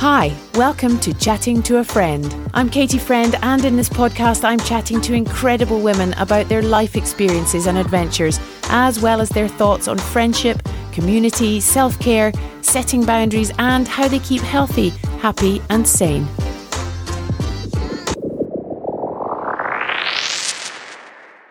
Hi, welcome to Chatting to a Friend. I'm Katie Friend, and in this podcast, I'm chatting to incredible women about their life experiences and adventures, as well as their thoughts on friendship, community, self care, setting boundaries, and how they keep healthy, happy, and sane.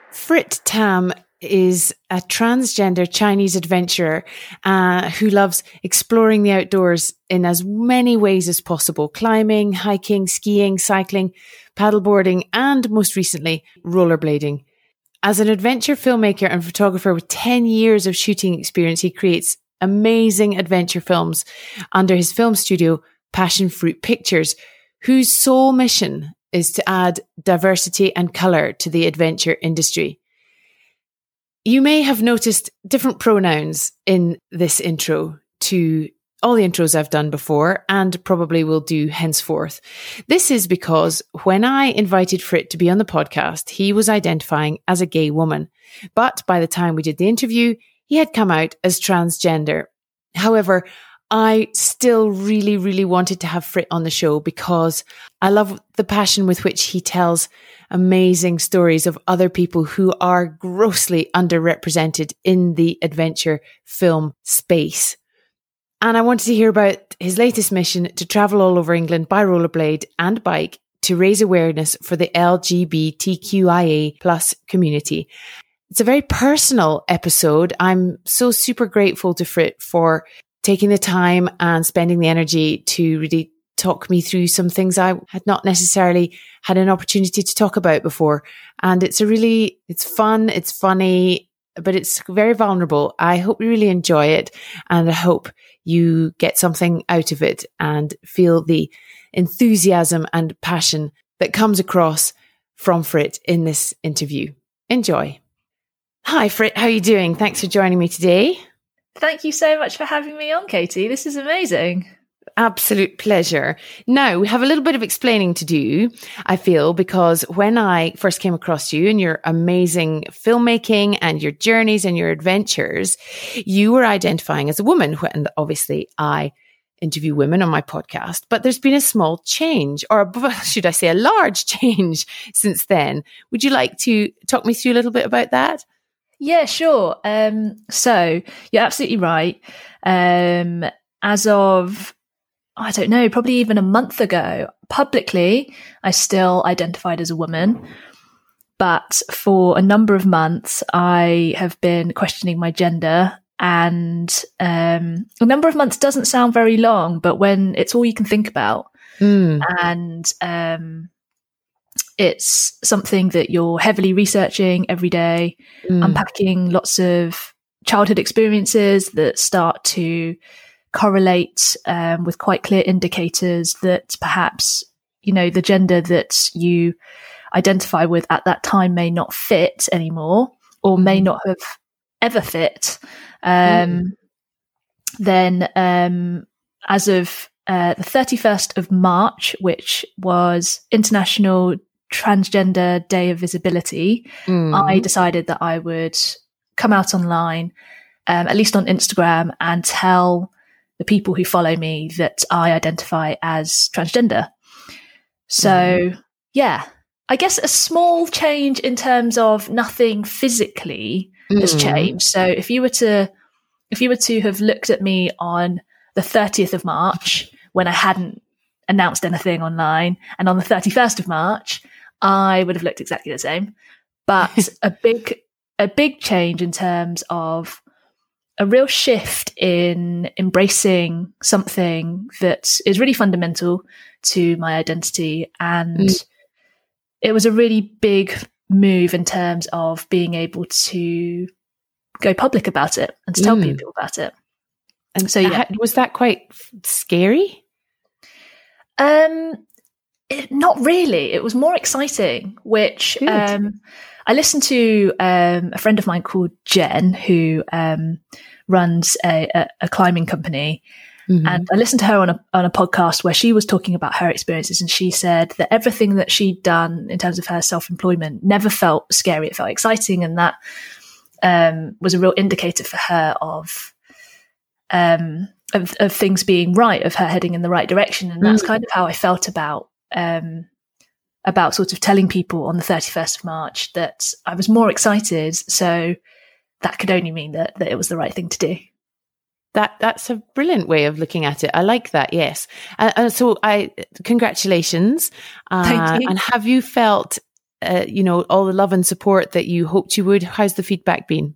Frit Tam is a transgender Chinese adventurer uh, who loves exploring the outdoors in as many ways as possible climbing, hiking, skiing, cycling, paddleboarding, and most recently, rollerblading. As an adventure filmmaker and photographer with 10 years of shooting experience, he creates amazing adventure films under his film studio, Passion Fruit Pictures, whose sole mission is to add diversity and color to the adventure industry. You may have noticed different pronouns in this intro to all the intros I've done before and probably will do henceforth. This is because when I invited Frit to be on the podcast, he was identifying as a gay woman. But by the time we did the interview, he had come out as transgender. However, I still really, really wanted to have Frit on the show because I love the passion with which he tells amazing stories of other people who are grossly underrepresented in the adventure film space. And I wanted to hear about his latest mission to travel all over England by rollerblade and bike to raise awareness for the LGBTQIA plus community. It's a very personal episode. I'm so super grateful to Frit for taking the time and spending the energy to really talk me through some things I had not necessarily had an opportunity to talk about before. And it's a really, it's fun, it's funny, but it's very vulnerable. I hope you really enjoy it and I hope you get something out of it and feel the enthusiasm and passion that comes across from Frit in this interview. Enjoy. Hi, Frit. How are you doing? Thanks for joining me today. Thank you so much for having me on, Katie. This is amazing. Absolute pleasure. Now we have a little bit of explaining to do, I feel, because when I first came across you and your amazing filmmaking and your journeys and your adventures, you were identifying as a woman. And obviously I interview women on my podcast, but there's been a small change or should I say a large change since then. Would you like to talk me through a little bit about that? Yeah, sure. Um, so you're absolutely right. Um, as of I don't know, probably even a month ago, publicly, I still identified as a woman. But for a number of months, I have been questioning my gender. And um, a number of months doesn't sound very long, but when it's all you can think about, mm. and um, it's something that you're heavily researching every day, mm. unpacking lots of childhood experiences that start to correlate um, with quite clear indicators that perhaps you know the gender that you identify with at that time may not fit anymore or may mm. not have ever fit um, mm. then um, as of uh, the 31st of march which was international transgender day of visibility mm. i decided that i would come out online um, at least on instagram and tell the people who follow me that I identify as transgender. So, mm. yeah, I guess a small change in terms of nothing physically mm. has changed. So, if you were to if you were to have looked at me on the 30th of March when I hadn't announced anything online and on the 31st of March, I would have looked exactly the same. But a big a big change in terms of a real shift in embracing something that is really fundamental to my identity. And mm. it was a really big move in terms of being able to go public about it and to tell mm. people about it. And so, yeah, was that quite scary? Um, it, not really. It was more exciting, which um, I listened to um, a friend of mine called Jen, who um, runs a, a, a climbing company. Mm-hmm. And I listened to her on a on a podcast where she was talking about her experiences, and she said that everything that she'd done in terms of her self employment never felt scary; it felt exciting, and that um, was a real indicator for her of um, of, of, things being right, of her heading in the right direction, and that's mm. kind of how I felt about um, about sort of telling people on the thirty first of March that I was more excited. So that could only mean that that it was the right thing to do. That that's a brilliant way of looking at it. I like that. Yes. Uh, uh, so I congratulations. Uh, Thank you. And have you felt, uh, you know, all the love and support that you hoped you would? How's the feedback been?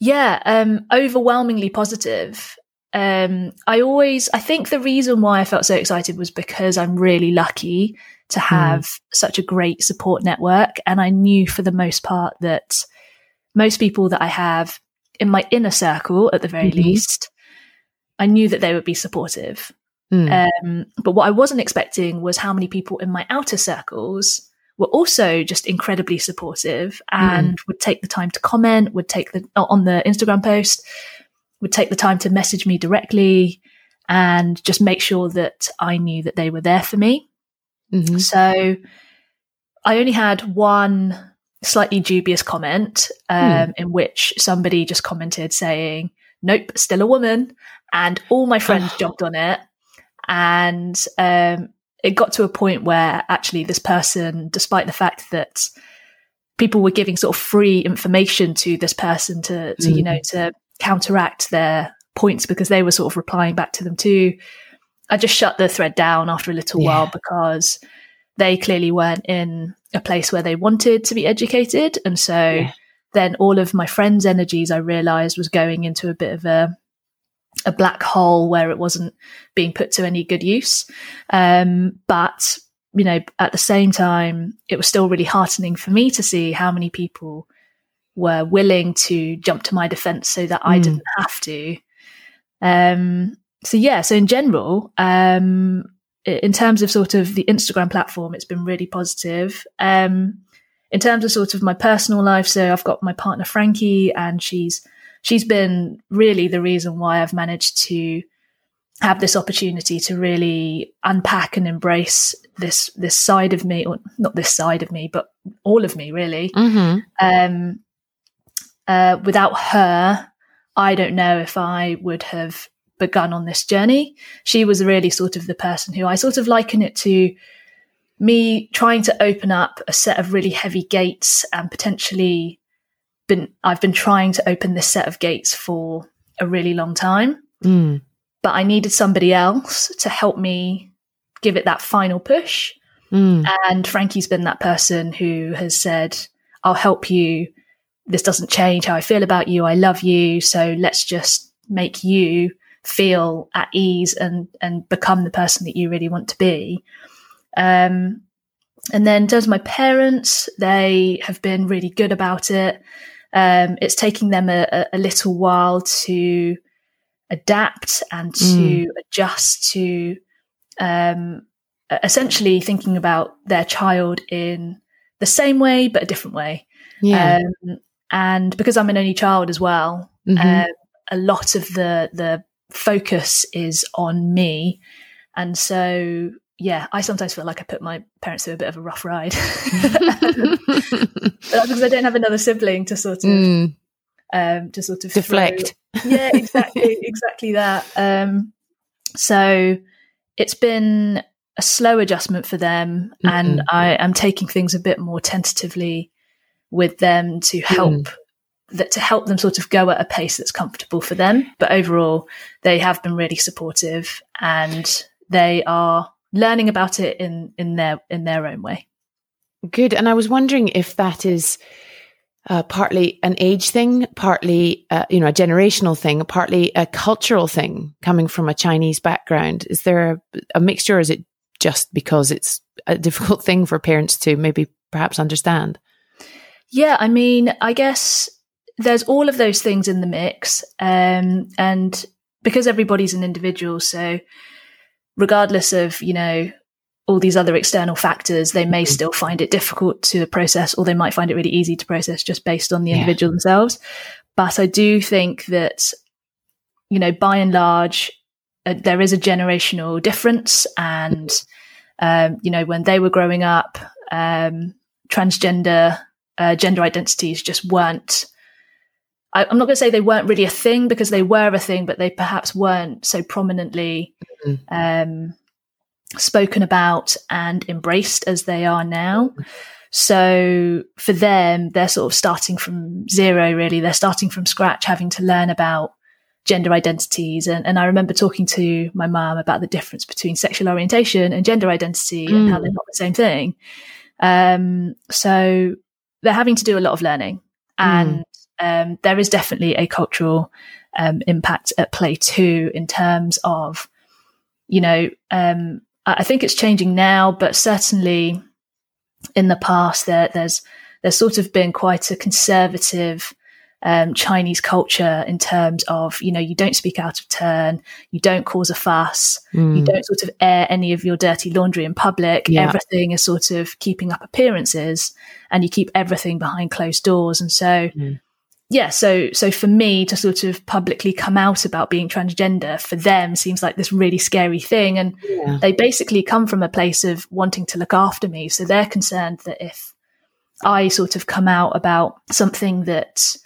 Yeah, um, overwhelmingly positive. Um, I always, I think the reason why I felt so excited was because I'm really lucky to hmm. have mm. such a great support network. And I knew for the most part that most people that I have in my inner circle, at the very mm-hmm. least, I knew that they would be supportive. Mm. Um, but what I wasn't expecting was how many people in my outer circles were also just incredibly supportive and mm. would take the time to comment, would take the on the Instagram post, would take the time to message me directly and just make sure that I knew that they were there for me. Mm-hmm. So I only had one slightly dubious comment um, hmm. in which somebody just commented saying, Nope, still a woman. And all my friends jumped on it. And um, it got to a point where actually this person, despite the fact that people were giving sort of free information to this person to, to mm. you know, hmm. to counteract their points because they were sort of replying back to them too. I just shut the thread down after a little yeah. while because they clearly weren't in a place where they wanted to be educated. And so yeah. then all of my friends' energies I realized was going into a bit of a a black hole where it wasn't being put to any good use. Um, but you know, at the same time, it was still really heartening for me to see how many people were willing to jump to my defense so that mm. I didn't have to. Um, so yeah, so in general, um, in terms of sort of the Instagram platform, it's been really positive. Um, in terms of sort of my personal life, so I've got my partner Frankie, and she's she's been really the reason why I've managed to have this opportunity to really unpack and embrace this this side of me, or not this side of me, but all of me, really. Mm-hmm. Um, uh, without her, I don't know if I would have begun on this journey. She was really sort of the person who I sort of liken it to me trying to open up a set of really heavy gates and potentially been I've been trying to open this set of gates for a really long time. Mm. But I needed somebody else to help me give it that final push. Mm. And Frankie's been that person who has said, I'll help you. This doesn't change how I feel about you. I love you. So let's just make you feel at ease and and become the person that you really want to be. Um, and then in terms of my parents, they have been really good about it. Um, it's taking them a, a, little while to adapt and to mm. adjust to um, essentially thinking about their child in the same way but a different way. Yeah. Um, and because I'm an only child as well, mm-hmm. uh, a lot of the the focus is on me. And so, yeah, I sometimes feel like I put my parents through a bit of a rough ride. because I don't have another sibling to sort of mm. um, to sort of deflect. Throw. Yeah, exactly, exactly that. Um, so it's been a slow adjustment for them, mm-hmm. and I am taking things a bit more tentatively with them to help mm that to help them sort of go at a pace that's comfortable for them. But overall, they have been really supportive and they are learning about it in in their in their own way. Good. And I was wondering if that is uh, partly an age thing, partly uh, you know a generational thing, partly a cultural thing coming from a Chinese background. Is there a, a mixture? Or is it just because it's a difficult thing for parents to maybe perhaps understand? Yeah, I mean, I guess there's all of those things in the mix. Um, and because everybody's an individual, so regardless of, you know, all these other external factors, they may mm-hmm. still find it difficult to process, or they might find it really easy to process just based on the yeah. individual themselves. But I do think that, you know, by and large, uh, there is a generational difference. And, um, you know, when they were growing up, um, transgender uh, gender identities just weren't I, am not going to say they weren't really a thing because they were a thing, but they perhaps weren't so prominently mm-hmm. um, spoken about and embraced as they are now. Mm-hmm. So for them, they're sort of starting from zero, really. They're starting from scratch, having to learn about gender identities. And, and I remember talking to my mum about the difference between sexual orientation and gender identity mm. and how they're mm. not the same thing. Um, so they're having to do a lot of learning. And mm. um, there is definitely a cultural um, impact at play too, in terms of, you know, um, I think it's changing now, but certainly in the past, there, there's there's sort of been quite a conservative um, Chinese culture in terms of you know you don't speak out of turn, you don't cause a fuss, mm. you don't sort of air any of your dirty laundry in public. Yeah. Everything is sort of keeping up appearances, and you keep everything behind closed doors. And so. Mm. Yeah, so so for me to sort of publicly come out about being transgender for them seems like this really scary thing, and yeah. they basically come from a place of wanting to look after me. So they're concerned that if I sort of come out about something that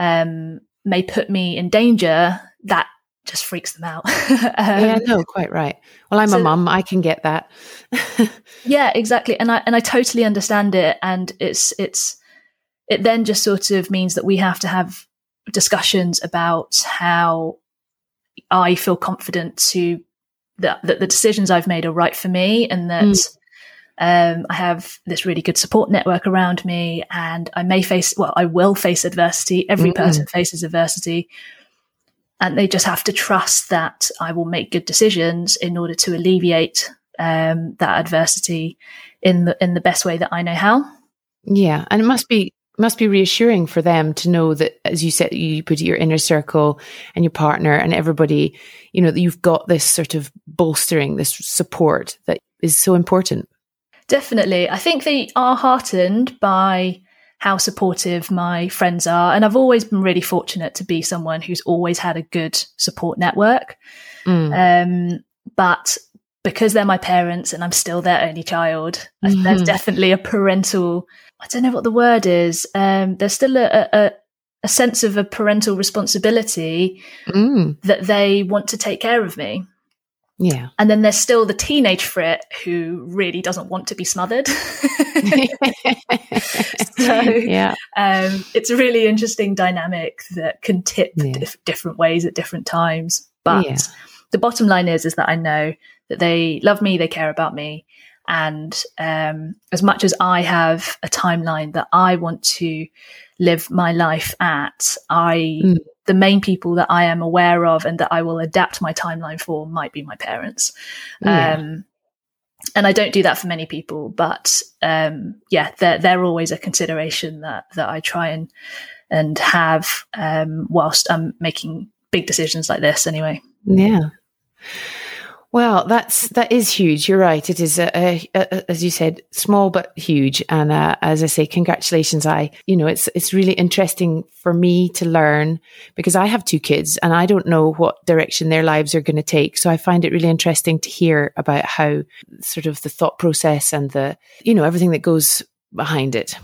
um, may put me in danger, that just freaks them out. um, yeah, no, quite right. Well, I'm so, a mum; I can get that. yeah, exactly, and I and I totally understand it. And it's it's it then just sort of means that we have to have discussions about how I feel confident to that, that the decisions I've made are right for me, and that mm. Um, I have this really good support network around me, and I may face, well, I will face adversity. Every mm-hmm. person faces adversity. And they just have to trust that I will make good decisions in order to alleviate um, that adversity in the in the best way that I know how. Yeah, and it must be must be reassuring for them to know that, as you said, you put your inner circle and your partner and everybody, you know, that you've got this sort of bolstering, this support that is so important. Definitely. I think they are heartened by how supportive my friends are. And I've always been really fortunate to be someone who's always had a good support network. Mm. Um, but because they're my parents and I'm still their only child, mm-hmm. there's definitely a parental, I don't know what the word is. Um, there's still a, a, a, sense of a parental responsibility mm. that they want to take care of me. Yeah. And then there's still the teenage Frit who really doesn't want to be smothered. so yeah. Um, it's a really interesting dynamic that can tip yeah. dif- different ways at different times. But yeah. the bottom line is, is that I know that they love me, they care about me. And um, as much as I have a timeline that I want to live my life at, I mm the main people that I am aware of and that I will adapt my timeline for might be my parents. Yeah. Um, and I don't do that for many people, but um, yeah, they're they're always a consideration that that I try and and have um, whilst I'm making big decisions like this. Anyway, yeah. Well, that's that is huge. You're right. It is a, a, a as you said, small but huge. And uh, as I say, congratulations. I, you know, it's it's really interesting for me to learn because I have two kids and I don't know what direction their lives are going to take. So I find it really interesting to hear about how sort of the thought process and the, you know, everything that goes behind it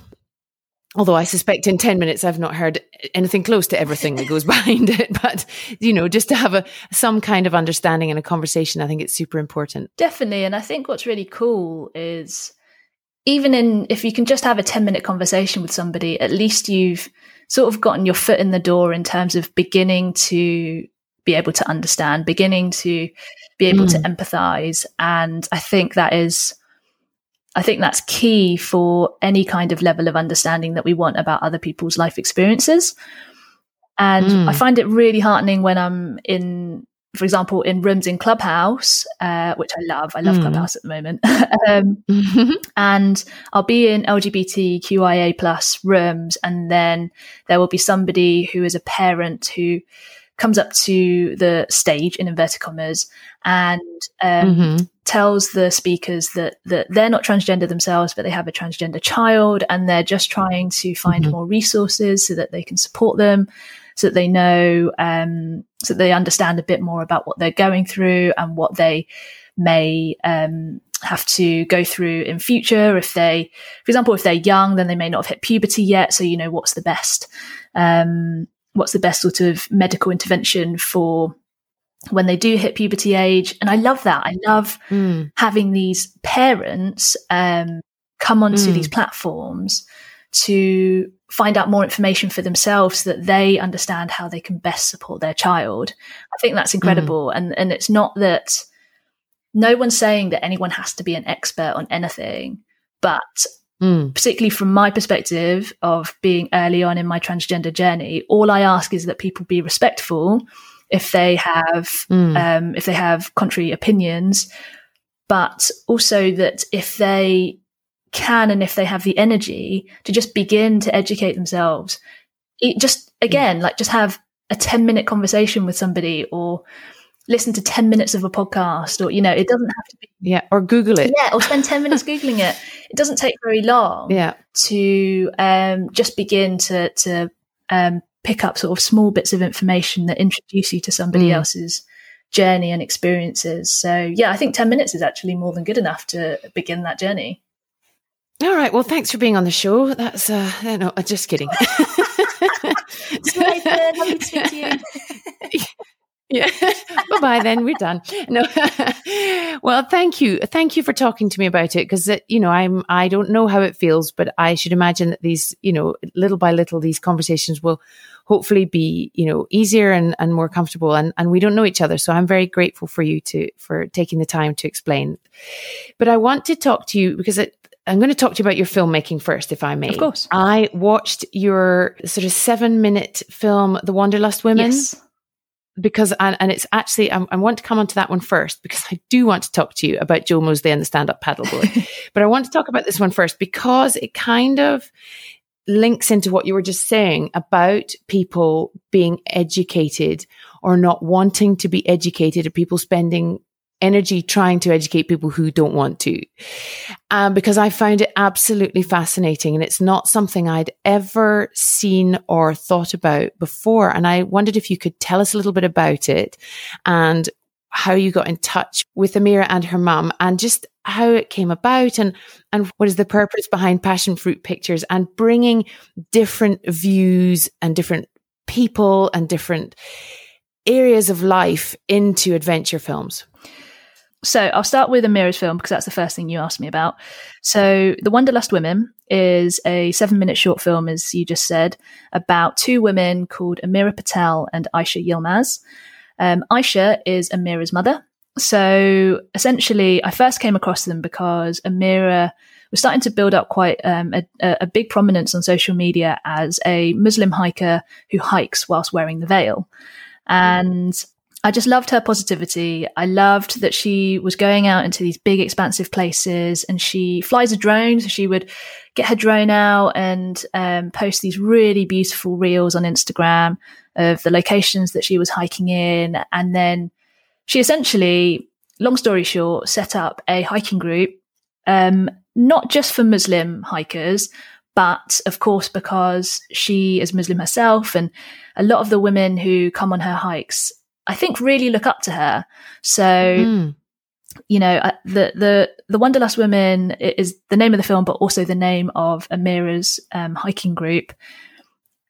although I suspect in 10 minutes I've not heard anything close to everything that goes behind it. But, you know, just to have a some kind of understanding and a conversation, I think it's super important. Definitely. And I think what's really cool is even in if you can just have a 10 minute conversation with somebody, at least you've sort of gotten your foot in the door in terms of beginning to be able to understand, beginning to be able mm. to empathize. And I think that is I think that's key for any kind of level of understanding that we want about other people's life experiences. And mm. I find it really heartening when I'm in, for example, in rooms in Clubhouse, uh, which I love. I love mm. Clubhouse at the moment. um, and I'll be in LGBTQIA plus rooms, and then there will be somebody who is a parent who comes up to the stage in inverted commas and um, mm-hmm. tells the speakers that that they're not transgender themselves, but they have a transgender child, and they're just trying to find mm-hmm. more resources so that they can support them, so that they know, um, so that they understand a bit more about what they're going through and what they may um, have to go through in future. If they, for example, if they're young, then they may not have hit puberty yet, so you know what's the best um, what's the best sort of medical intervention for when they do hit puberty age. And I love that. I love mm. having these parents um, come onto mm. these platforms to find out more information for themselves so that they understand how they can best support their child. I think that's incredible. Mm. And and it's not that no one's saying that anyone has to be an expert on anything, but Mm. Particularly from my perspective of being early on in my transgender journey, all I ask is that people be respectful if they have mm. um, if they have contrary opinions, but also that if they can and if they have the energy to just begin to educate themselves, it just again mm. like just have a 10 minute conversation with somebody or listen to 10 minutes of a podcast or you know it doesn't have to be yeah or google it. Yeah or spend 10 minutes googling it. It doesn't take very long yeah. to um, just begin to to um, pick up sort of small bits of information that introduce you to somebody mm. else's journey and experiences. So yeah i think 10 minutes is actually more than good enough to begin that journey. All right. Well thanks for being on the show. That's uh no just kidding. Lovely to speak to you Yeah. bye bye then. We're done. No. well, thank you. Thank you for talking to me about it because, uh, you know, I'm, I don't know how it feels, but I should imagine that these, you know, little by little, these conversations will hopefully be, you know, easier and, and more comfortable. And, and we don't know each other. So I'm very grateful for you to, for taking the time to explain. But I want to talk to you because it, I'm going to talk to you about your filmmaking first, if I may. Of course. I watched your sort of seven minute film, The Wanderlust Women. Yes because and, and it's actually I, I, want to come onto that one first because I do want to talk to you about Jo Moseley and the stand up paddleboard. but I want to talk about this one first because it kind of links into what you were just saying about people being educated or not wanting to be educated or people spending energy trying to educate people who don't want to. Um, because I found it absolutely fascinating and it's not something I'd ever seen or thought about before. And I wondered if you could tell us a little bit about it and how you got in touch with Amira and her mum and just how it came about and, and what is the purpose behind passion fruit pictures and bringing different views and different people and different areas of life into adventure films. So I'll start with Amira's film because that's the first thing you asked me about. So The Wanderlust Women is a seven minute short film, as you just said, about two women called Amira Patel and Aisha Yilmaz. Um, Aisha is Amira's mother. So essentially, I first came across them because Amira was starting to build up quite um, a, a, big prominence on social media as a Muslim hiker who hikes whilst wearing the veil. And I just loved her positivity. I loved that she was going out into these big, expansive places and she flies a drone. So she would get her drone out and um, post these really beautiful reels on Instagram of the locations that she was hiking in. And then she essentially, long story short, set up a hiking group, um, not just for Muslim hikers, but of course, because she is Muslim herself and a lot of the women who come on her hikes I think really look up to her. So, mm. you know, uh, the the the Wanderlust Women is the name of the film, but also the name of Amira's um, hiking group,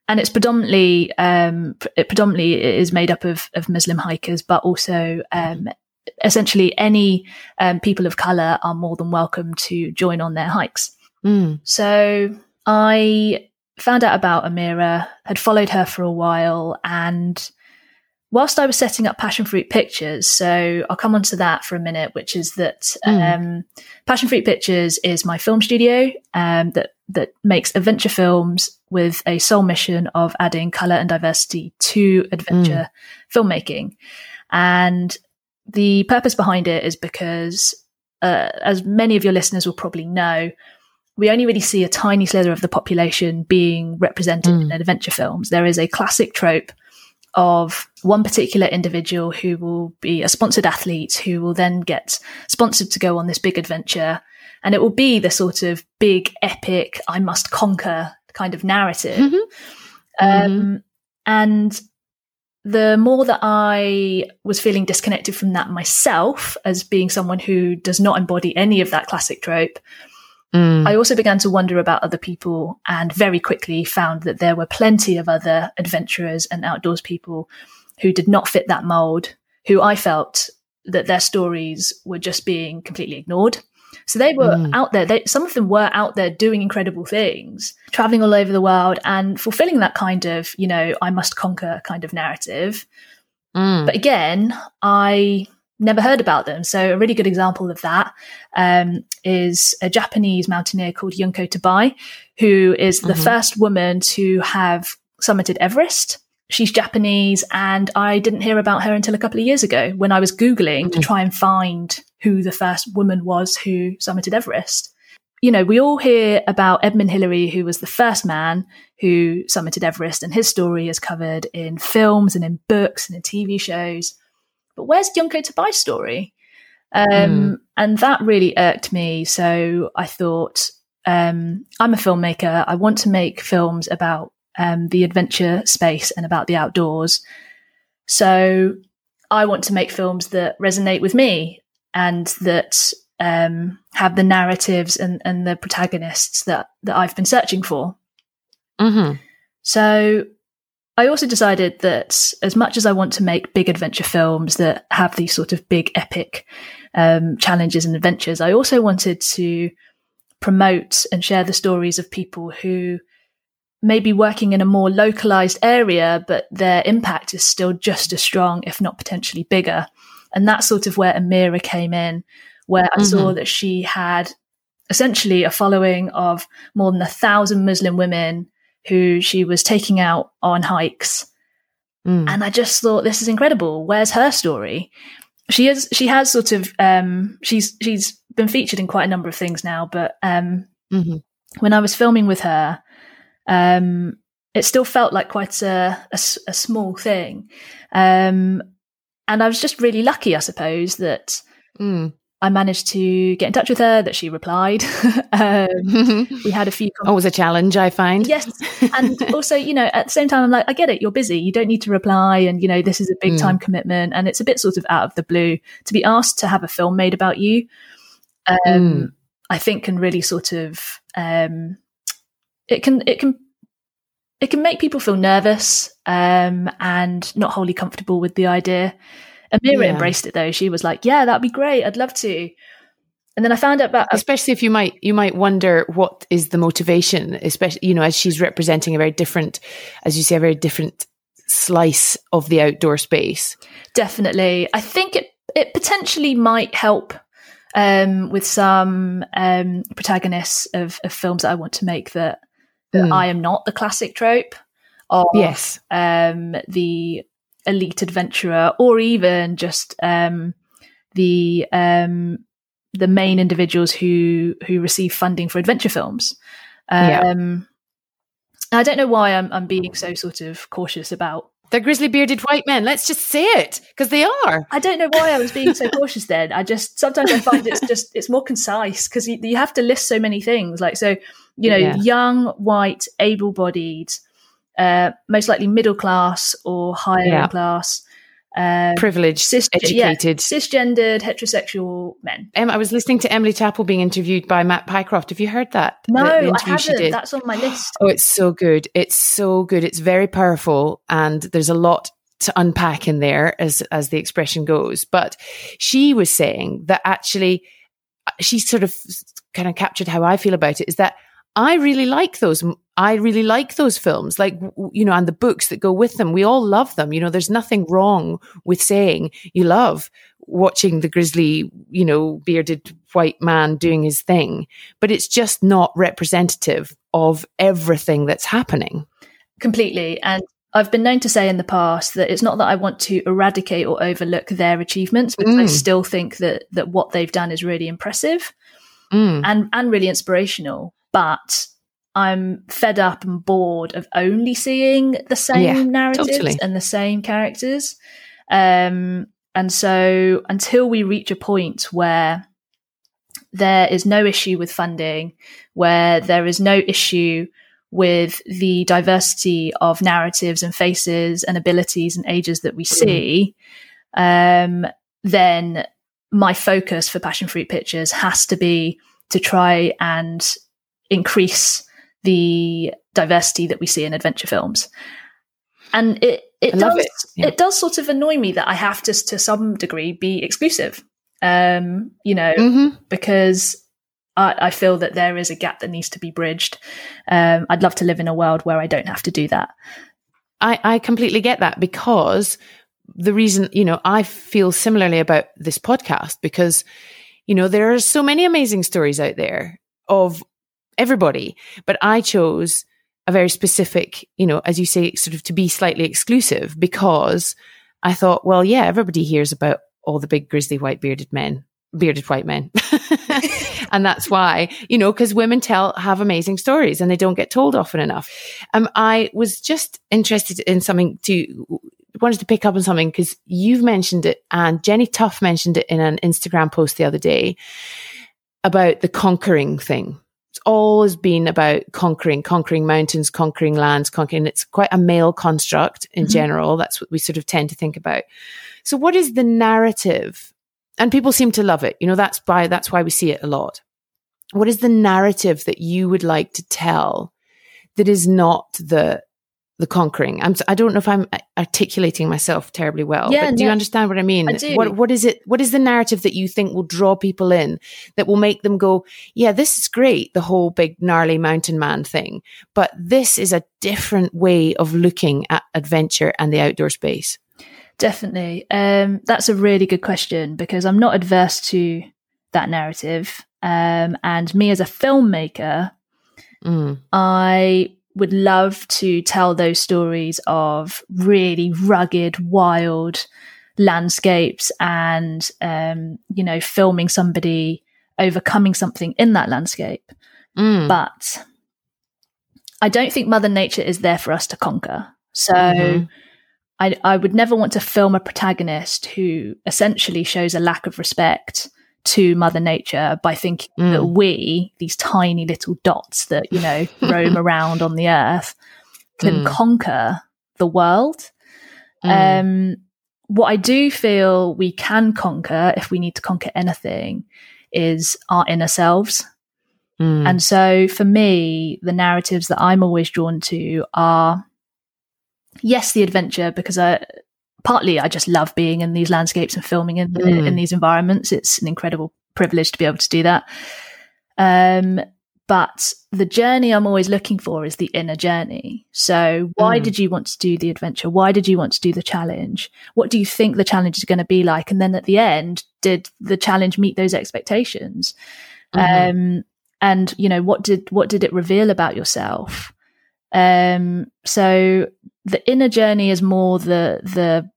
and it's predominantly um, it predominantly is made up of of Muslim hikers, but also um, essentially any um, people of color are more than welcome to join on their hikes. Mm. So I found out about Amira, had followed her for a while, and whilst I was setting up Passion Fruit Pictures, so I'll come on to that for a minute, which is that mm. um, Passion Fruit Pictures is my film studio um, that that makes adventure films with a sole mission of adding color and diversity to adventure mm. filmmaking. And the purpose behind it is because, uh, as many of your listeners will probably know, we only really see a tiny slither of the population being represented mm. in adventure films. There is a classic trope of one particular individual who will be a sponsored athlete who will then get sponsored to go on this big adventure. And it will be the sort of big, epic, I must conquer kind of narrative. Mm-hmm. Um, mm-hmm. And the more that I was feeling disconnected from that myself as being someone who does not embody any of that classic trope, I also began to wonder about other people and very quickly found that there were plenty of other adventurers and outdoors people who did not fit that mold, who I felt that their stories were just being completely ignored. So they were mm. out there. They, some of them were out there doing incredible things, traveling all over the world and fulfilling that kind of, you know, I must conquer kind of narrative. Mm. But again, I never heard about them. So a really good example of that um, is a Japanese mountaineer called Junko Tabei, who is the mm-hmm. first woman to have summited Everest. She's Japanese, and I didn't hear about her until a couple of years ago when I was Googling mm-hmm. to try and find who the first woman was who summited Everest. You know, we all hear about Edmund Hillary, who was the first man who summited Everest, and his story is covered in films and in books and in TV shows but where's Junko Tabei's story? Um, mm. And that really irked me. So I thought, um, I'm a filmmaker. I want to make films about um, the adventure space and about the outdoors. So I want to make films that resonate with me and that um, have the narratives and, and the protagonists that, that I've been searching for. Mm-hmm. So I also decided that as much as I want to make big adventure films that have these sort of big epic um, challenges and adventures, I also wanted to promote and share the stories of people who may be working in a more localized area, but their impact is still just as strong, if not potentially bigger. And that's sort of where Amira came in, where I mm-hmm. saw that she had essentially a following of more than a thousand Muslim women who she was taking out on hikes. Mm. And I just thought, this is incredible. Where's her story? She is, she has sort of, um, she's, she's been featured in quite a number of things now, but, um, mm-hmm. when I was filming with her, um, it still felt like quite a, a, a small thing. Um, and I was just really lucky, I suppose, that mm. I managed to get in touch with her, that she replied. um, we had a few. Always a challenge, I find. Yes. And also, you know, at the same time, I'm like, I get it, you're busy. You don't need to reply. And, you know, this is a big mm. time commitment. And it's a bit sort of out of the blue to be asked to have a film made about you. Um, mm. I think can really sort of, um, it can, it can, it can make people feel nervous um, and not wholly comfortable with the idea. Amira yeah. embraced it though. She was like, "Yeah, that'd be great. I'd love to." And then I found out about, especially if you might you might wonder what is the motivation, especially you know as she's representing a very different, as you say, a very different slice of the outdoor space. Definitely, I think it it potentially might help um, with some um, protagonists of, of, films that I want to make that, that mm. I am not the classic trope of yes. um, the elite adventurer or even just um, the um, the main individuals who who receive funding for adventure films. Um, yeah. I don't know why I'm, I'm being so sort of cautious about they're grizzly bearded white men. Let's just say it because they are. I don't know why I was being so cautious then. I just sometimes I find it's just it's more concise because you, you, have to list so many things. Like so, you know, yeah. young, white, able-bodied, uh, most likely middle class or higher yeah. class. Uh, Privileged, cis- educated, yeah, cisgendered, heterosexual men. Um, I was listening to Emily Chappell being interviewed by Matt Pycroft. Have you heard that? No, the, the I haven't. That's on my list. Oh, it's so good. It's so good. It's very powerful, and there's a lot to unpack in there, as as the expression goes. But she was saying that actually, uh, she sort of kind of captured how I feel about it. Is that I really like those I really like those films, like, you know, and the books that go with them. We all love them. You know, there's nothing wrong with saying you love watching the grizzly, you know, bearded white man doing his thing, but it's just not representative of everything that's happening. Completely. And I've been known to say in the past that it's not that I want to eradicate or overlook their achievements, because mm. I still think that that what they've done is really impressive mm. and and really inspirational. But I'm fed up and bored of only seeing the same yeah, narratives totally. and the same characters. Um, and so until we reach a point where there is no issue with funding, where there is no issue with the diversity of narratives and faces and abilities and ages that we mm. see, um, then my focus for Passion Fruit Pictures has to be to try and increase the diversity that we see in adventure films. And it it I does it. Yeah. it does sort of annoy me that I have to to some degree be exclusive. Um, you know, Mhm. because I, I feel that there is a gap that needs to be bridged. Um, I'd love to live in a world where I don't have to do that. I, I completely get that because the reason, you know, I feel similarly about this podcast because, you know, there are so many amazing stories out there of everybody, but I chose a very specific, you know, as you say, sort of to be slightly exclusive because I thought, well, yeah, everybody hears about all the big grizzly white bearded men, bearded white men. and that's why, you know, because women tell, have amazing stories and they don't get told often enough. Um, I was just interested in something to, wanted to pick up on something because you've mentioned it and Jenny Tough mentioned it in an Instagram post the other day about the conquering thing. It's always been about conquering, conquering mountains, conquering lands, conquering. It's quite a male construct in Mhm. general. That's what we sort of tend to think about. So what is the narrative? And people seem to love it. You know, that's by that's why we see it a lot. What is the narrative that you would like to tell that is not the, the conquering? I'm, I don't know if I'm articulating myself terribly well, Yeah, but do you understand what I mean? I do. What, what is it? What is the narrative that you think will draw people in that will make them go, yeah, this is great, the whole big gnarly mountain man thing, but this is a different way of looking at adventure and the outdoor space. Definitely. Um, that's a really good question because I'm not adverse to that narrative. Um, and me as a filmmaker, Mm. I would love to tell those stories of really rugged, wild landscapes and, um, you know, filming somebody overcoming something in that landscape. Mm. But I don't think Mother Nature is there for us to conquer. So Mhm. I, I would never want to film a protagonist who essentially shows a lack of respect to Mother Nature by thinking Mm. that we, these tiny little dots that, you know, roam around on the earth, can Mm. conquer the world. Mm. Um, what I do feel we can conquer, if we need to conquer anything, is our inner selves. Mm. And so for me, the narratives that I'm always drawn to are yes, the adventure because I partly I just love being in these landscapes and filming in, Mm. in these environments. It's an incredible privilege to be able to do that. Um, but the journey I'm always looking for is the inner journey. So why Mm. did you want to do the adventure? Why did you want to do the challenge? What do you think the challenge is going to be like? And then at the end, did the challenge meet those expectations? Mhm. Um, and you know what did what did it reveal about yourself? Um, so the inner journey is more the the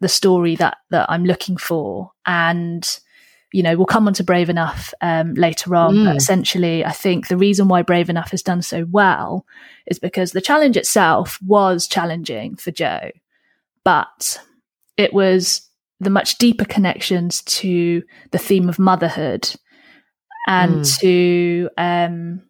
the story that that I'm looking for, and you know we'll come on to Brave Enough um, later on. Mm. But essentially, I think the reason why Brave Enough has done so well is because the challenge itself was challenging for Jo, but it was the much deeper connections to the theme of motherhood and Mm. to um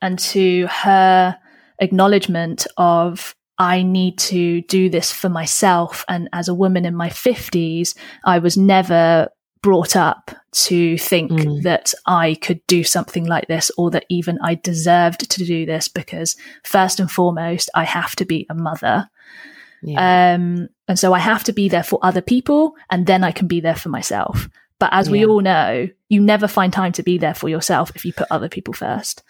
and to her acknowledgement of I need to do this for myself. And as a woman in my 50s, I was never brought up to think Mm. that I could do something like this or that even I deserved to do this because, first and foremost, I have to be a mother. Yeah. Um, and so I have to be there for other people and then I can be there for myself. But as we all know, you never find time to be there for yourself if you put other people first.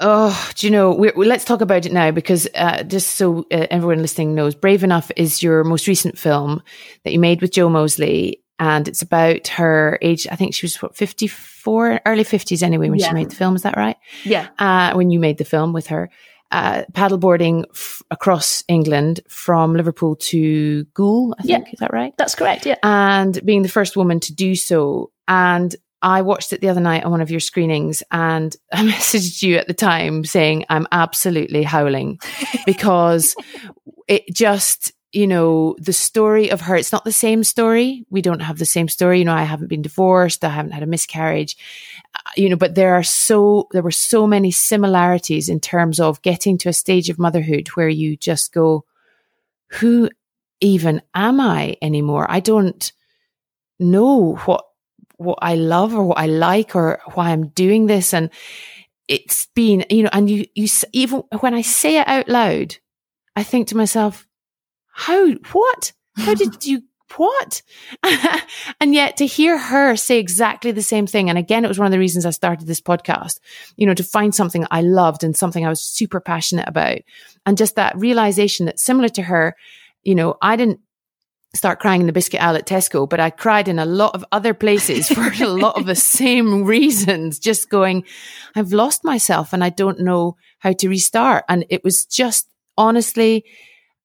Oh, do you know? We're, we let's talk about it now because uh, just so uh, everyone listening knows, Brave Enough is your most recent film that you made with Jo Moseley, and it's about her age. I think she was what fifty four, early fifties anyway when Yeah. she made the film. Is that right? Yeah. Uh, when you made the film with her, uh, paddleboarding f- across England from Liverpool to Goole. I think Yeah. think is that right? That's correct. Yeah. and being the first woman to do so. And I watched it the other night on one of your screenings and I messaged you at the time saying I'm absolutely howling because it just, you know, the story of her, it's not the same story. We don't have the same story. You know, I haven't been divorced. I haven't had a miscarriage, uh, you know, but there are so, there were so many similarities in terms of getting to a stage of motherhood where you just go, who even am I anymore? I don't know what what I love or what I like or why I'm doing this. And it's been, you know, and you, you, even when I say it out loud, I think to myself, how, what? How did you, what? and yet to hear her say exactly the same thing. And again, it was one of the reasons I started this podcast, you know, to find something I loved and something I was super passionate about. And just that realization that similar to her, you know, I didn't start crying in the biscuit aisle at Tesco, but I cried in a lot of other places for a lot of the same reasons, just going, I've lost myself and I don't know how to restart. And it was just honestly,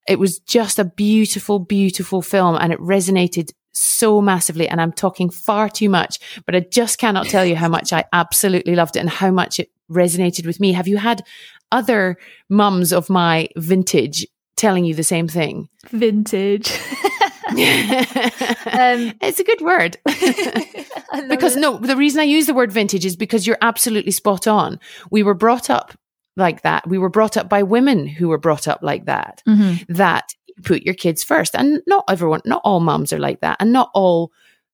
it was just a beautiful, beautiful film and it resonated so massively. And I'm talking far too much, but I just cannot tell you how much I absolutely loved it and how much it resonated with me. Have you had other mums of my vintage telling you the same thing? Vintage. um, it's a good word. because it. no, the reason I use the word vintage is because you're absolutely spot on. We were brought up like that. We were brought up by women who were brought up like that. Mm-hmm. That you put your kids first. And not everyone, not all moms are like that. And not all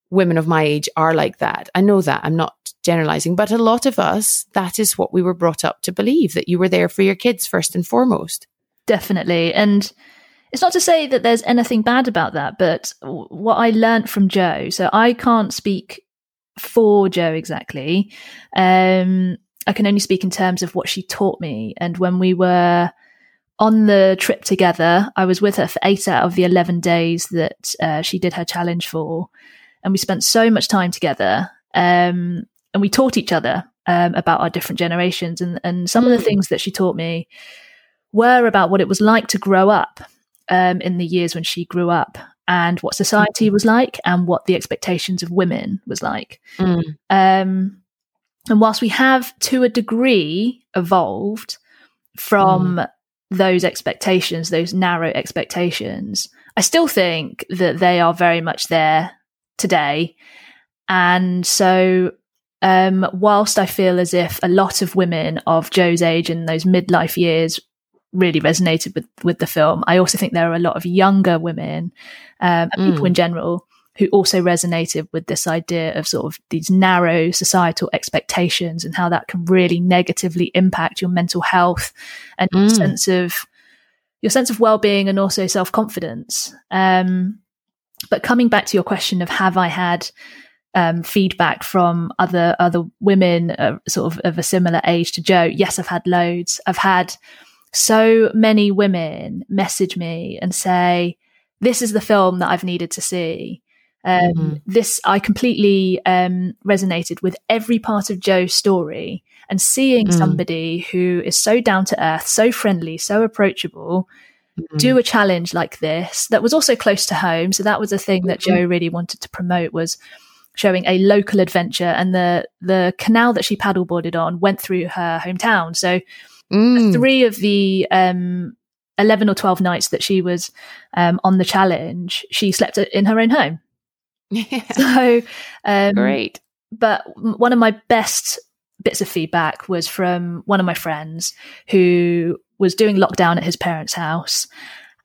women of my age are like that. I know that. I'm not generalizing, but a lot of us, that is what we were brought up to believe that you were there for your kids first and foremost. Definitely. And it's not to say that there's anything bad about that, but what I learned from Jo, so I can't speak for Jo exactly. Um, I can only speak in terms of what she taught me. And when we were on the trip together, I was with her for eight out of the 11 days that uh, she did her challenge for. And we spent so much time together. Um, and we taught each other um, about our different generations. And, and some of the mm. things that she taught me were about what it was like to grow up um, in the years when she grew up and what society was like and what the expectations of women was like. Mm. Um, and whilst we have to a degree evolved from mm. those expectations, those narrow expectations, I still think that they are very much there today. And so, um, whilst I feel as if a lot of women of Jo's age in those midlife years really resonated with with the film. I also think there are a lot of younger women um, and mm. people in general who also resonated with this idea of sort of these narrow societal expectations and how that can really negatively impact your mental health and mm. your sense of your sense of well-being and also self-confidence. Um, but coming back to your question of have I had um, feedback from other other women uh, sort of of a similar age to Jo? Yes, I've had loads. I've had so many women message me and say, this is the film that I've needed to see. Um, mm-hmm. This, I completely um, resonated with every part of Jo's story and seeing mm. somebody who is so down to earth, so friendly, so approachable, mm-hmm. do a challenge like this that was also close to home. So that was a thing that mm-hmm. Jo really wanted to promote was showing a local adventure and the the canal that she paddleboarded on went through her hometown. So Mm. Three of the um, 11 or 12 nights that she was um, on the challenge, she slept in her own home. Yeah. So um, great. But one of my best bits of feedback was from one of my friends who was doing lockdown at his parents' house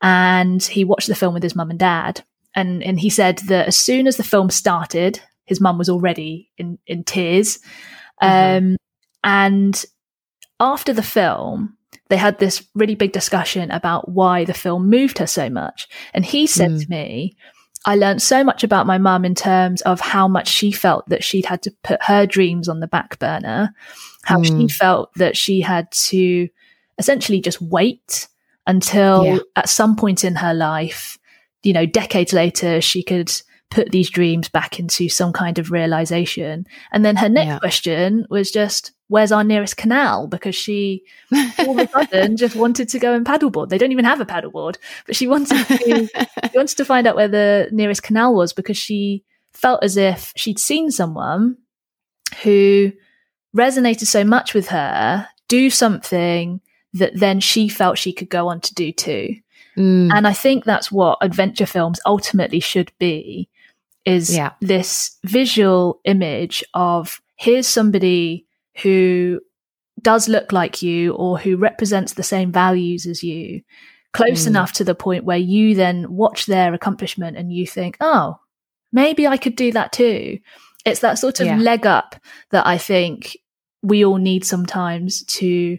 and he watched the film with his mum and dad. And, and he said that as soon as the film started, his mum was already in, in tears. Mm-hmm. Um, and after the film, they had this really big discussion about why the film moved her so much. And he said mm. to me, I learned so much about my mum in terms of how much she felt that she'd had to put her dreams on the back burner, how mm. she felt that she had to essentially just wait until yeah. at some point in her life, you know, decades later, she could put these dreams back into some kind of realization. And then her next yeah. question was just, where's our nearest canal? Because she all of a sudden just wanted to go and paddleboard. They don't even have a paddleboard, but she wanted to, she wanted to find out where the nearest canal was because she felt as if she'd seen someone who resonated so much with her do something that then she felt she could go on to do too. Mm. And I think that's what adventure films ultimately should be is yeah. this visual image of here's somebody who does look like you or who represents the same values as you close mm. enough to the point where you then watch their accomplishment and you think oh maybe i could do that too It's that sort of Yeah. leg up that I think we all need sometimes to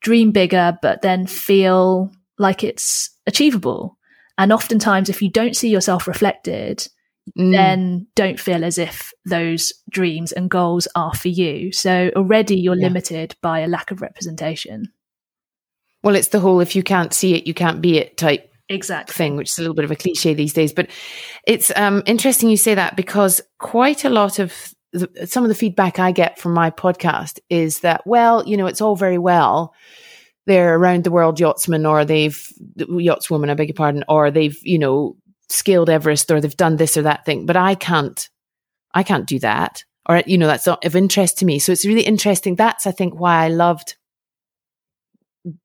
dream bigger, but then feel like it's achievable. And oftentimes, if you don't see yourself reflected, Mm. then don't feel as if those dreams and goals are for you. So already you're Yeah. limited by a lack of representation. well, it's the whole if you can't see it, you can't be it type exact thing, which is a little bit of a cliche these days. But it's um, interesting you say that because quite a lot of the, some of the feedback I get from my podcast is that, well, you know, it's all very well. They're around the world yachtsmen or they've yachtswoman, I beg your pardon, or they've, you know, scaled Everest or they've done this or that thing, but I can't, I can't do that. Or, you know, that's not of interest to me. So it's really interesting. That's, I think, why I loved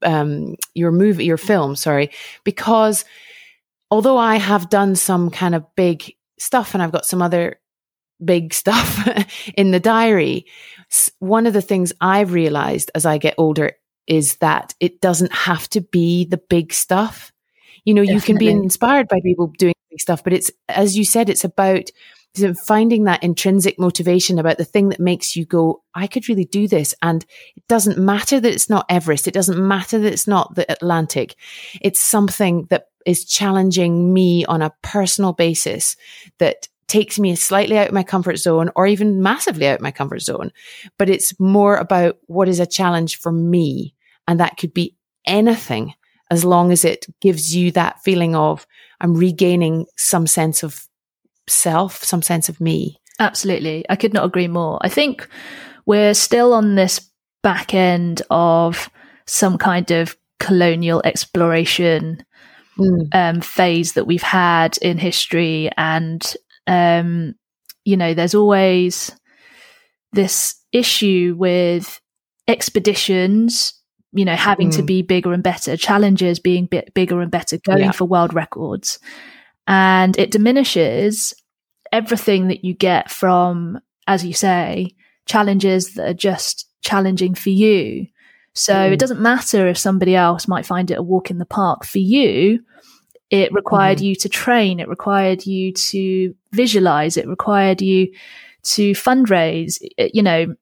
um, your movie, your film, sorry, because although I have done some kind of big stuff and I've got some other big stuff in the diary, one of the things I've realized as I get older is that it doesn't have to be the big stuff. You know, you can be inspired by people doing stuff, but it's, as you said, it's about finding that intrinsic motivation about the thing that makes you go, I could really do this. And it doesn't matter that it's not Everest. It doesn't matter that it's not the Atlantic. It's something that is challenging me on a personal basis that takes me slightly out of my comfort zone or even massively out of my comfort zone. But it's more about what is a challenge for me. And that could be anything as long as it gives you that feeling of I'm regaining some sense of self, some sense of me. Absolutely. I could not agree more. I think we're still on this back end of some kind of colonial exploration um, phase that we've had in history. And, um, you know, there's always this issue with expeditions, you know, having to Mm. be bigger and better, challenges being bit bigger and better, going Yeah. for world records. And it diminishes everything that you get from, as you say, challenges that are just challenging for you. So Mm. it doesn't matter if somebody else might find it a walk in the park. For you, it required Mhm. you to train, it required you to visualize, it required you to fundraise. You know,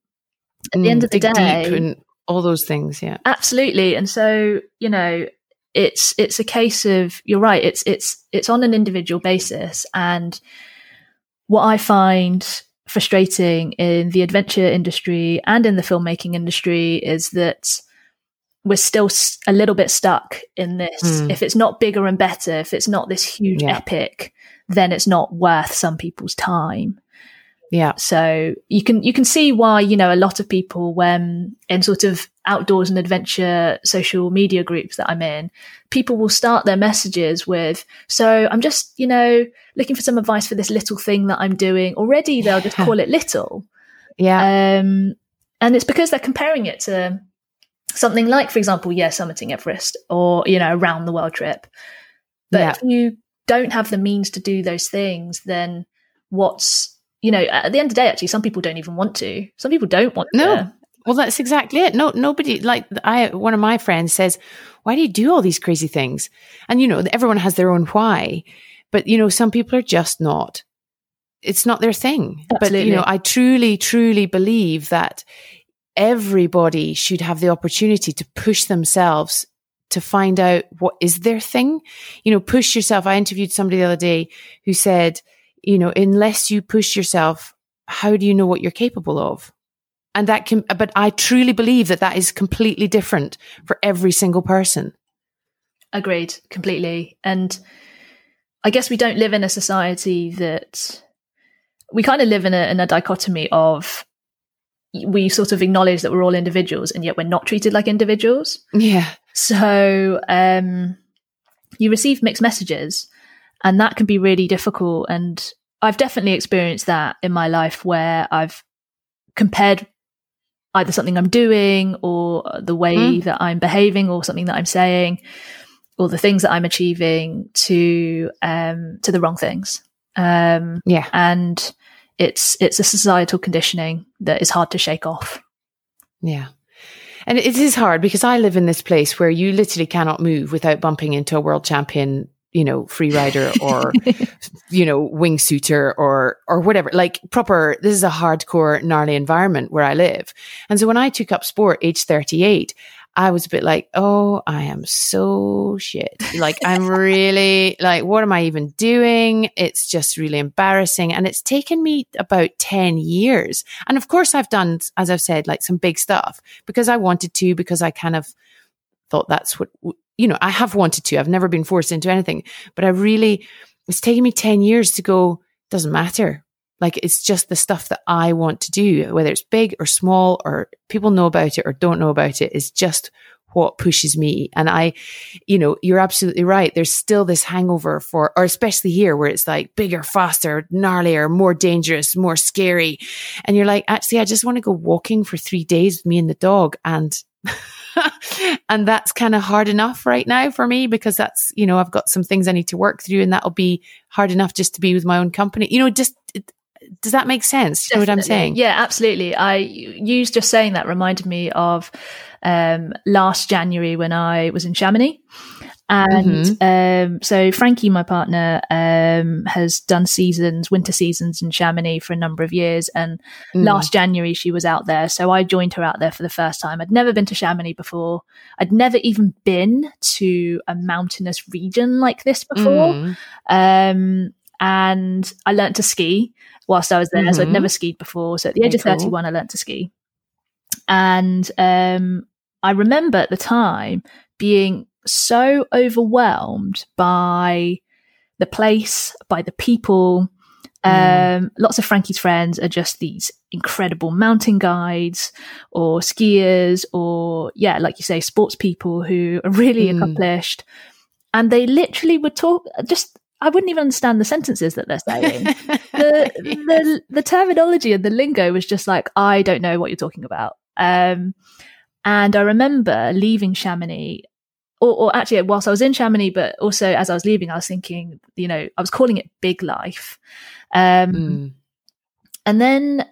at the end of the Mm, dig day, deep and all those things. Yeah. absolutely and so you know it's it's a case of you're right it's it's it's on an individual basis and what i find frustrating in the adventure industry and in the filmmaking industry is that we're still a little bit stuck in this Mm. if it's not bigger and better if it's not this huge Yeah. epic then it's not worth some people's time Yeah. so you can you can see why you know a lot of people when in sort of outdoors and adventure social media groups that I'm in, people will start their messages with, "So I'm just you know looking for some advice for this little thing that I'm doing." Already they'll just call it little, Yeah. um, and it's because they're comparing it to something like, for example, yeah, summiting Everest or you know around the world trip. But Yeah. if you don't have the means to do those things, then what's you know at the end of the day, actually, some people don't even want to. Some people don't want No. to. Well, that's exactly it. No, nobody like I. One of my friends says, "Why do you do all these crazy things?" And you know, everyone has their own why, but you know, some people are just not. It's not their thing. But you know, I truly, truly believe that everybody should have the opportunity to push themselves to find out what is their thing. You know, push yourself. I interviewed somebody the other day who said, you know, unless you push yourself, how do you know what you're capable of? And that can, but I truly believe that that is completely different for every single person. Agreed, completely. And I guess we don't live in a society that we kind of live in a, in a dichotomy of we sort of acknowledge that we're all individuals and yet we're not treated like individuals. Yeah. So um, you receive mixed messages, and that can be really difficult. And I've definitely experienced that in my life where I've compared either something I'm doing or the way Mm. that I'm behaving or something that I'm saying or the things that I'm achieving to um, to the wrong things. Um, Yeah. and it's it's a societal conditioning that is hard to shake off. Yeah. And it is hard because I live in this place where you literally cannot move without bumping into a world champion, you know, free rider or, you know, wingsuiter or, or whatever. Like proper, this is a hardcore, gnarly environment where I live. And so when I took up sport age 38, I was a bit like, oh, I am so shit. Like, I'm really like, what am I even doing? It's just really embarrassing. And it's taken me about 10 years. And of course, I've done, as I've said, like some big stuff because I wanted to, because I kind of thought that's what, you know, I have wanted to. I've never been forced into anything, but I really, it's taken me 10 years to go, doesn't matter. Like it's just the stuff that I want to do, whether it's big or small or people know about it or don't know about it is just what pushes me. And I, you know, you're absolutely right. There's still this hangover for, or especially here where it's like bigger, faster, gnarlier, more dangerous, more scary. And you're like, actually, I just want to go walking for three days with me and the dog. And, and that's kind of hard enough right now for me because that's, you know, I've got some things I need to work through and that'll be hard enough just to be with my own company. You know, just, does that make sense? you know what I'm saying? Yeah, absolutely. I use just saying that reminded me of um, last January when I was in Chamonix. And mm-hmm. um, so Frankie, my partner, um, has done seasons, winter seasons in Chamonix for a number of years. And mm. last January, she was out there. So I joined her out there for the first time. I'd never been to Chamonix before. I'd never even been to a mountainous region like this before. Mm. Um, and I learned to ski whilst I was there. Mm-hmm. So I'd mm-hmm. never skied before. So at the age of 31, I learned to ski. And um, I remember at the time being so overwhelmed by the place, by the people. Mm. Um, lots of Frankie's friends are just these incredible mountain guides or skiers or, yeah, like you say, sports people who are really mm. accomplished. And they literally would talk just I wouldn't even understand the sentences that they're saying. the, the, the terminology and the lingo was just like, I don't know what you're talking about. Um, and I remember leaving Chamonix, or, or, actually, whilst I was in Chamonix, but also as I was leaving, I was thinking, you know, I was calling it big life. Um, mm. And then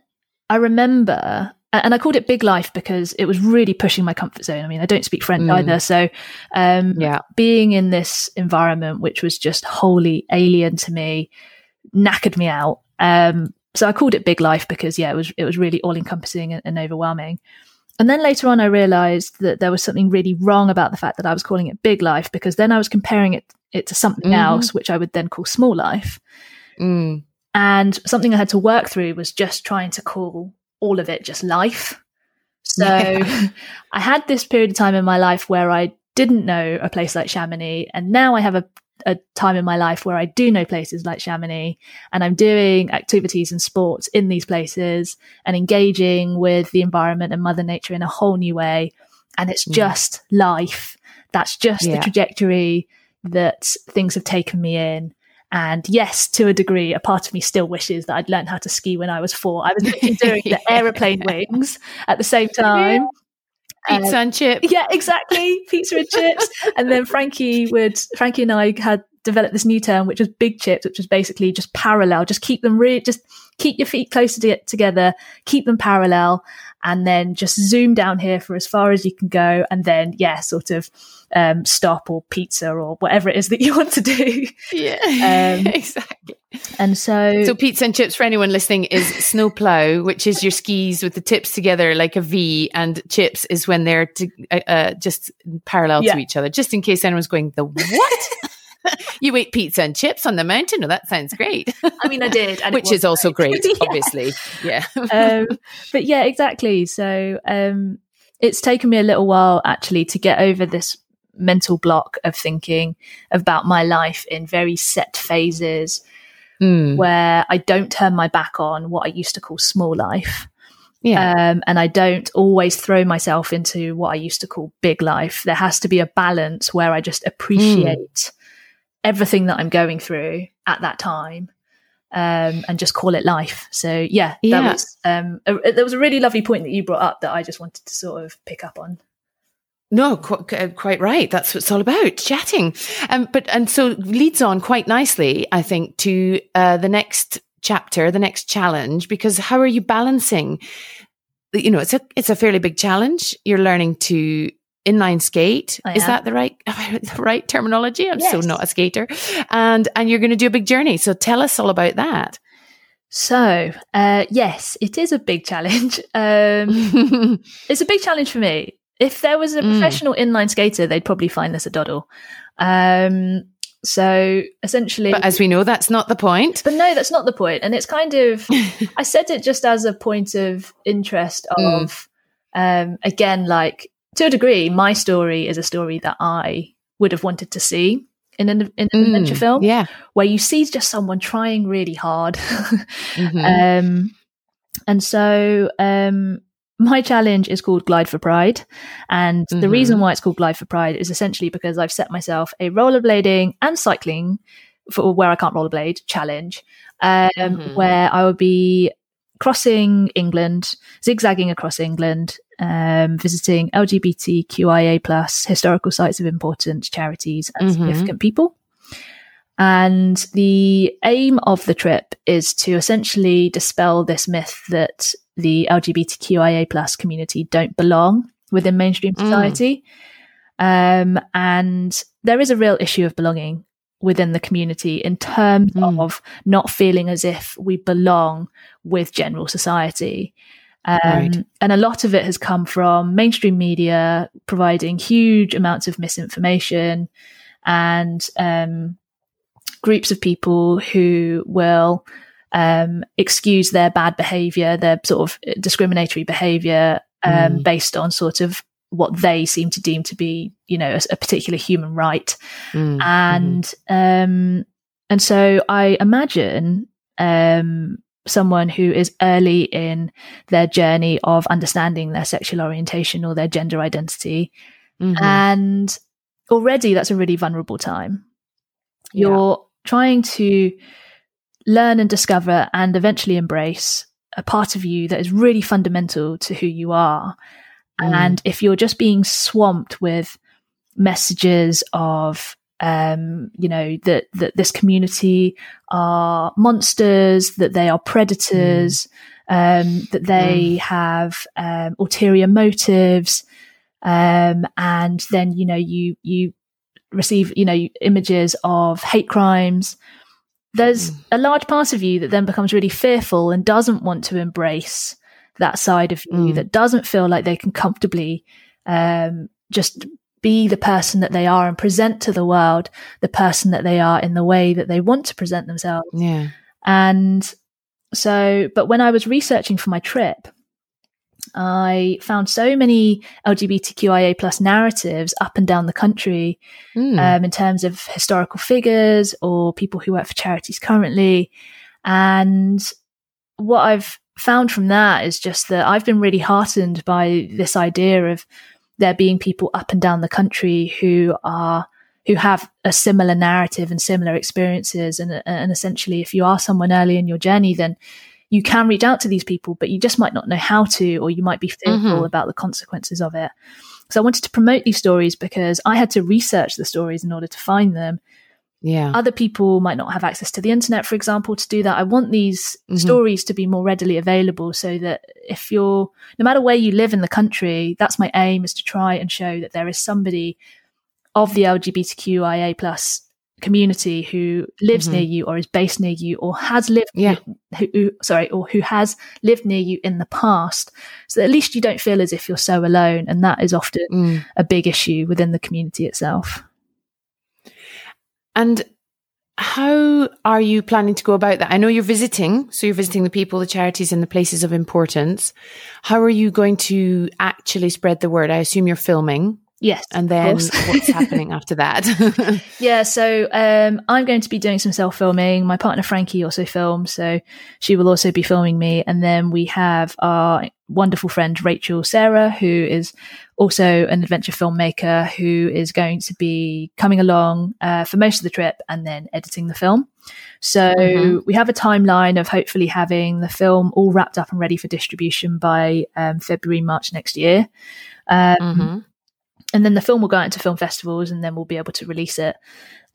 I remember and I called it Big Life because it was really pushing my comfort zone. I mean, I don't speak French mm. either, so um, yeah, being in this environment, which was just wholly alien to me, knackered me out. Um, so I called it Big Life because yeah, it was it was really all encompassing and, and overwhelming. And then later on, I realized that there was something really wrong about the fact that I was calling it Big Life because then I was comparing it it to something mm-hmm. else, which I would then call Small Life. Mm. And something I had to work through was just trying to call all of it just life. So yeah. I had this period of time in my life where I didn't know a place like Chamonix, and now I have a, a time in my life where I do know places like Chamonix, and I'm doing activities and sports in these places and engaging with the environment and Mother Nature in a whole new way. And it's just life. That's just yeah. the trajectory that things have taken me in. And yes, to a degree, a part of me still wishes that I'd learned how to ski when I was four. I was doing the aeroplane wings at the same time. Pizza and chips. Yeah, exactly. Pizza and chips. And then Frankie would, Frankie and I had developed this new term, which was big chips, which was basically just parallel. Just keep them really, just keep your feet closer to together, keep them parallel, and then just zoom down here for as far as you can go. And then, yeah, sort of um, stop or pizza or whatever it is that you want to do. Yeah, um, exactly. And so, so pizza and chips for anyone listening is snow plow, which is your skis with the tips together like a V, and chips is when they're to, uh, uh, just parallel yeah. to each other. Just in case anyone's going, the what? you ate pizza and chips on the mountain? Well, that sounds great. I mean, I did, which is also great, yeah. obviously. Yeah. um, but yeah, exactly. So um, it's taken me a little while actually to get over this mental block of thinking about my life in very set phases mm. where I don't turn my back on what I used to call small life. Yeah. Um, and I don't always throw myself into what I used to call big life. There has to be a balance where I just appreciate mm. everything that I'm going through at that time. Um, and just call it life. So yeah, yeah. that was um, a, there was a really lovely point that you brought up that I just wanted to sort of pick up on. No, quite, uh, quite right. That's what it's all about, chatting. Um, but and so leads on quite nicely, I think, to uh, the next chapter, the next challenge. Because how are you balancing? You know, it's a it's a fairly big challenge. You're learning to inline skate. I Is that the right the right terminology? I'm so not a skater. And and you're going to do a big journey. So tell us all about that. So, uh, yes, it is a big challenge. Um, it's a big challenge for me. If there was a Mm. professional inline skater, they'd probably find this a doddle. Um, so essentially, but as we know, that's not the point. but no, that's not the point. And it's kind of, I said it just as a point of interest Mm. of, um, again, like to a degree, my story is a story that I would have wanted to see in an, in an adventure Mm, film Yeah. where you see just someone trying really hard. Mhm. um, and so, um, my challenge is called Glide for Pride. And the Mhm. reason why it's called Glide for Pride is essentially because I've set myself a rollerblading and cycling for where I can't rollerblade challenge, um, Mhm. where I would be crossing England, zigzagging across England, um, visiting LGBTQIA plus historical sites of importance, charities, and Mhm. significant people. And the aim of the trip is to essentially dispel this myth that the LGBTQIA plus community don't belong within mainstream Mm. society. Um, and there is a real issue of belonging within the community in terms Mm. of not feeling as if we belong with general society. Um, Right. And a lot of it has come from mainstream media providing huge amounts of misinformation and um, groups of people who will um, excuse their bad behavior, their sort of discriminatory behavior um, Mm. based on sort of what they seem to deem to be, you know, a, a particular human right. Mm, and um and so i imagine um someone who is early in their journey of understanding their sexual orientation or their gender identity. Mhm, mhm. and already that's a really vulnerable time. You're trying to learn and discover and eventually embrace a part of you that is really fundamental to who you are. Mm. and if you're just being swamped with messages of um you know that that this community are monsters that they are predators um that they have um ulterior motives um and then you know you you receive you know images of hate crimes there's Mm. a large part of you that then becomes really fearful and doesn't want to embrace that side of you Mm. that doesn't feel like they can comfortably um, just be the person that they are and present to the world the person that they are in the way that they want to present themselves Yeah. and so, but when I was researching for my trip, I found so many LGBTQIA plus narratives up and down the country Mm. um, in terms of historical figures or people who work for charities currently. And what I've found from that is just that I've been really heartened by this idea of there being people up and down the country who are who have a similar narrative and similar experiences and and essentially if you are someone early in your journey then you can reach out to these people but you just might not know how to or you might be fearful Mhm. about the consequences of it so I wanted to promote these stories because I had to research the stories in order to find them yeah. other people might not have access to the internet, for example, to do that. I want these Mhm. stories to be more readily available so that if you're, no matter where you live in the country, that's my aim is to try and show that there is somebody of the LGBTQIA plus community who lives Mhm. near you or is based near you or has lived Yeah. who, who sorry or who has lived near you in the past so at least you don't feel as if you're so alone and that is often Mm. a big issue within the community itself And how are you planning to go about that? I know you're visiting, so you're visiting the people, the charities, and the places of importance. How are you going to actually spread the word? I assume you're filming, yes and then what's happening after that? Yeah, so um, I'm going to be doing some self filming. My partner Frankie also films, so she will also be filming me. And then we have our wonderful friend Rachel Sarah, who is also an adventure filmmaker, who is going to be coming along uh, for most of the trip and then editing the film. So Mhm. we have a timeline of hopefully having the film all wrapped up and ready for distribution by um, February, March next year. Um, Mhm. And then the film will go out into film festivals and then we'll be able to release it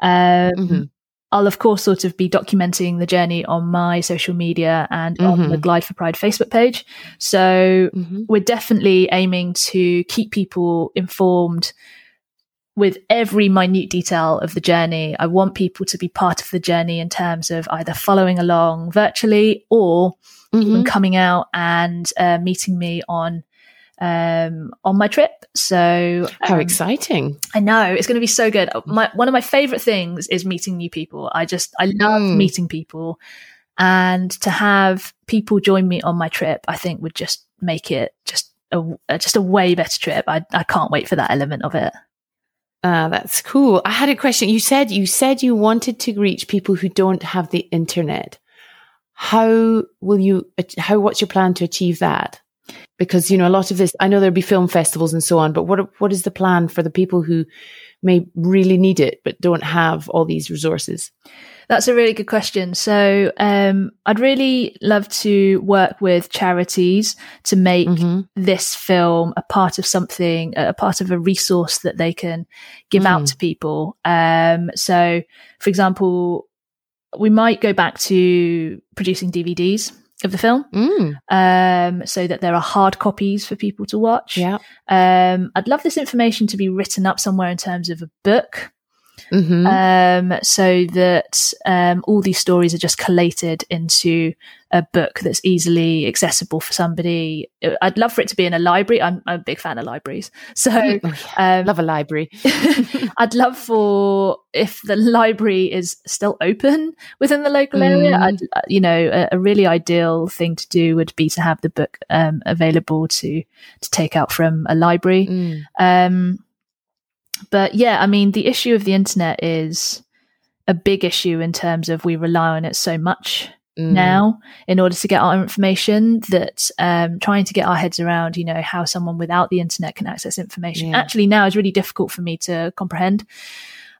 um, Mhm. I'll of course sort of be documenting the journey on my social media and mm-hmm. on the Glide for Pride Facebook page. So mm-hmm. we're definitely aiming to keep people informed with every minute detail of the journey. I want people to be part of the journey in terms of either following along virtually or mm-hmm. even coming out and uh, meeting me on um, on my trip. So how um, exciting! I know it's going to be so good. My one of my favorite things is meeting new people. I just I love mm. meeting people, and to have people join me on my trip, I think would just make it just a just a way better trip. I I can't wait for that element of it. Uh, that's cool. I had a question. You said you said you wanted to reach people who don't have the internet. How will you? How what's your plan to achieve that? Because you know a lot of this i know there'll be film festivals and so on but what what is the plan for the people who may really need it but don't have all these resources that's a really good question so um, i'd really love to work with charities to make mm-hmm. this film a part of something a part of a resource that they can give mm. out to people um, so for example we might go back to producing dvds of the film, mm. um, so that there are hard copies for people to watch. Yeah, um, I'd love this information to be written up somewhere in terms of a book, mm-hmm. um, so that um, all these stories are just collated into a book that's easily accessible for somebody. I'd love for it to be in a library. I'm, I'm a big fan of libraries, so mm, um, love a library. I'd love for if the library is still open within the local area. Mm. I'd, uh, you know, a, a, really ideal thing to do would be to have the book um, available to to take out from a library. Mm. But yeah, I mean, the issue of the internet is a big issue in terms of we rely on it so much mm. now in order to get our information that um, trying to get our heads around, you know, how someone without the internet can access information yeah. actually now is really difficult for me to comprehend.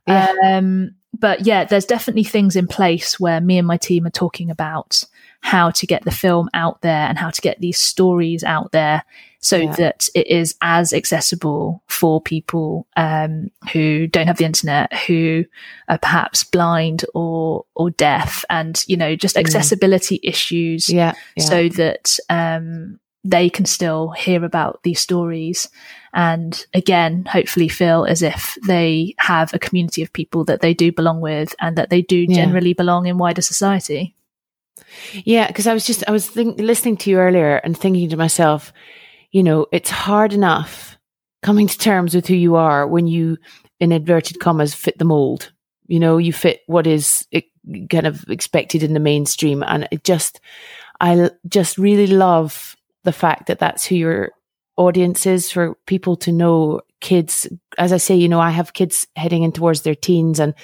Yeah. Um, but yeah, there's definitely things in place where me and my team are talking about how to get the film out there and how to get these stories out there so yeah. that it is as accessible for people um, who don't have the internet, who are perhaps blind or or deaf, and you know just mm. accessibility mm. issues, yeah, yeah, so that um, they can still hear about these stories and again hopefully feel as if they have a community of people that they do belong with and that they do generally belong in wider society yeah because i was just i was think, listening to you earlier and thinking to myself you know, it's hard enough coming to terms with who you are when you, in inverted commas, fit the mold. You know, you fit what is kind of expected in the mainstream. And it just, I just really love the fact that that's who your audience is for people to know kids. As I say, you know, I have kids heading in towards their teens and,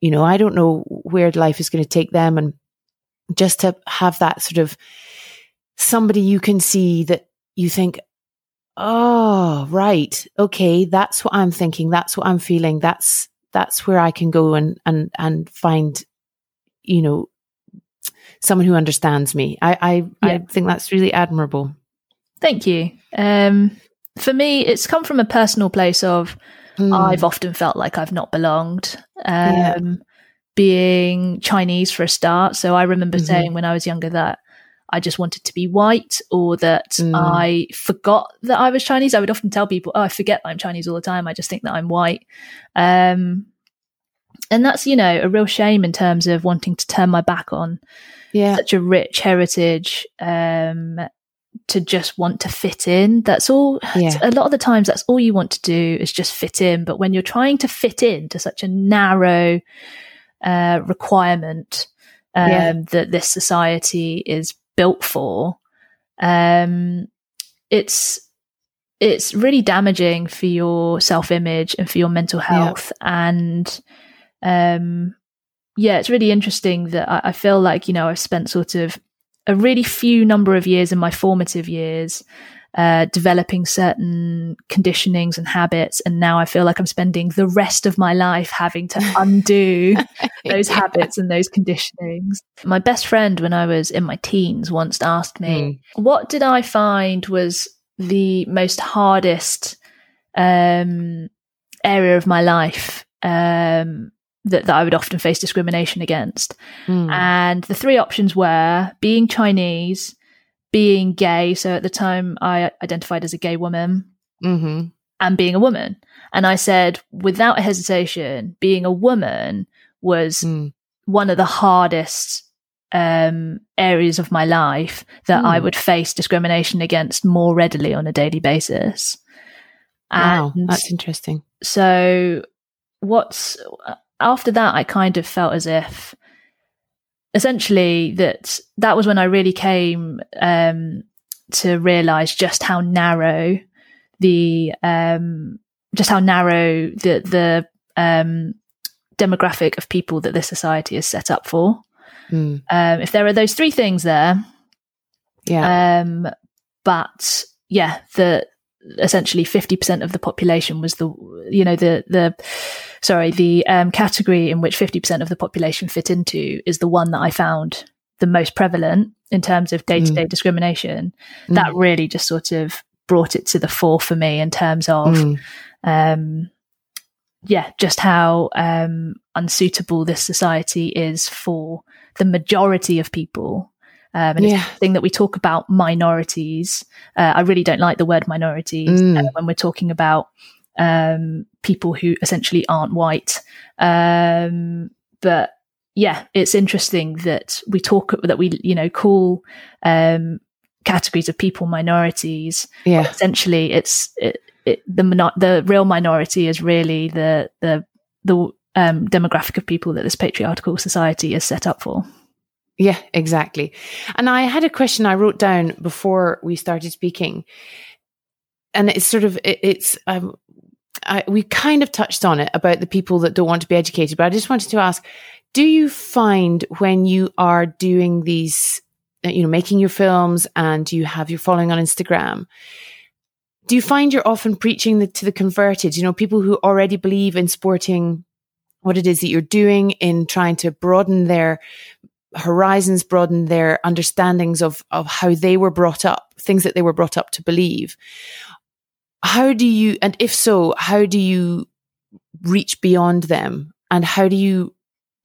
you know, I don't know where life is going to take them. And just to have that sort of somebody you can see that you think, oh, right. Okay. That's what I'm thinking. That's what I'm feeling. That's, that's where I can go and, and, and find, you know, someone who understands me. I, I, yeah. I think that's really admirable. Thank you. Um, for me, it's come from a personal place of mm. I've often felt like I've not belonged. Um, yeah. Being Chinese for a start. So I remember mm-hmm. saying when I was younger that I just wanted to be white or that mm. I forgot that I was Chinese. I would often tell people, oh, I forget I'm Chinese all the time. I just think that I'm white. Um, and that's, you know, a real shame in terms of wanting to turn my back on yeah. such a rich heritage. Um, to just want to fit in. That's all. Yeah. A lot of the times, that's all you want to do is just fit in. But when you're trying to fit in to such a narrow uh, requirement um, yeah. that this society is built for, um, it's it's really damaging for your self image and for your mental health. Yeah. And um, yeah, it's really interesting that I, I feel like you know I've spent sort of a really few number of years in my formative years uh, developing certain conditionings and habits. And now I feel like I'm spending the rest of my life having to undo those yeah. habits and those conditionings. My best friend, when I was in my teens, once asked me, mm. What did I find was the most hardest um, area of my life? Um, that, that I would often face discrimination against. Mm. And the three options were being Chinese, being gay. So at the time, I identified as a gay woman, hmm and being a woman. And I said, without a hesitation, being a woman was Mm. one of the hardest um, areas of my life that I Hmm. would face discrimination against more readily on a daily basis. Wow, that's interesting. so what's after that i kind of felt as if essentially that that was when i really came um to realize just how narrow the um just how narrow the the um demographic of people that this society is set up for Mm. um if there are those three things there Yeah. um, but yeah, the essentially fifty percent of the population was the you know the the sorry the um, category in which fifty percent of the population fit into is the one that I found the most prevalent in terms of day to day discrimination. That really just sort of brought it to the fore for me in terms of Mm. um, yeah, just how um, unsuitable this society is for the majority of people. Um, and Yeah. it's the thing that we talk about minorities. Uh, I really don't like the word minorities Mm. uh, when we're talking about um, people who essentially aren't white. Um, but yeah, it's interesting that we talk that we you know call um, categories of people minorities Yeah. essentially it's it, it, the the real minority is really the the the um, demographic of people that this patriarchal society is set up for. Yeah, exactly. And I had a question I wrote down before we started speaking, and it's sort of it, it's um, I, we kind of touched on it about the people that don't want to be educated, but I just wanted to ask: Do you find when you are doing these, uh, you know, making your films and you have your following on Instagram? Do you find you're often preaching the, to the converted? You know, people who already believe in sporting what it is that you're doing in trying to broaden their horizons broaden their understandings of of how they were brought up things that they were brought up to believe. How do you and if so how do you reach beyond them? And how do you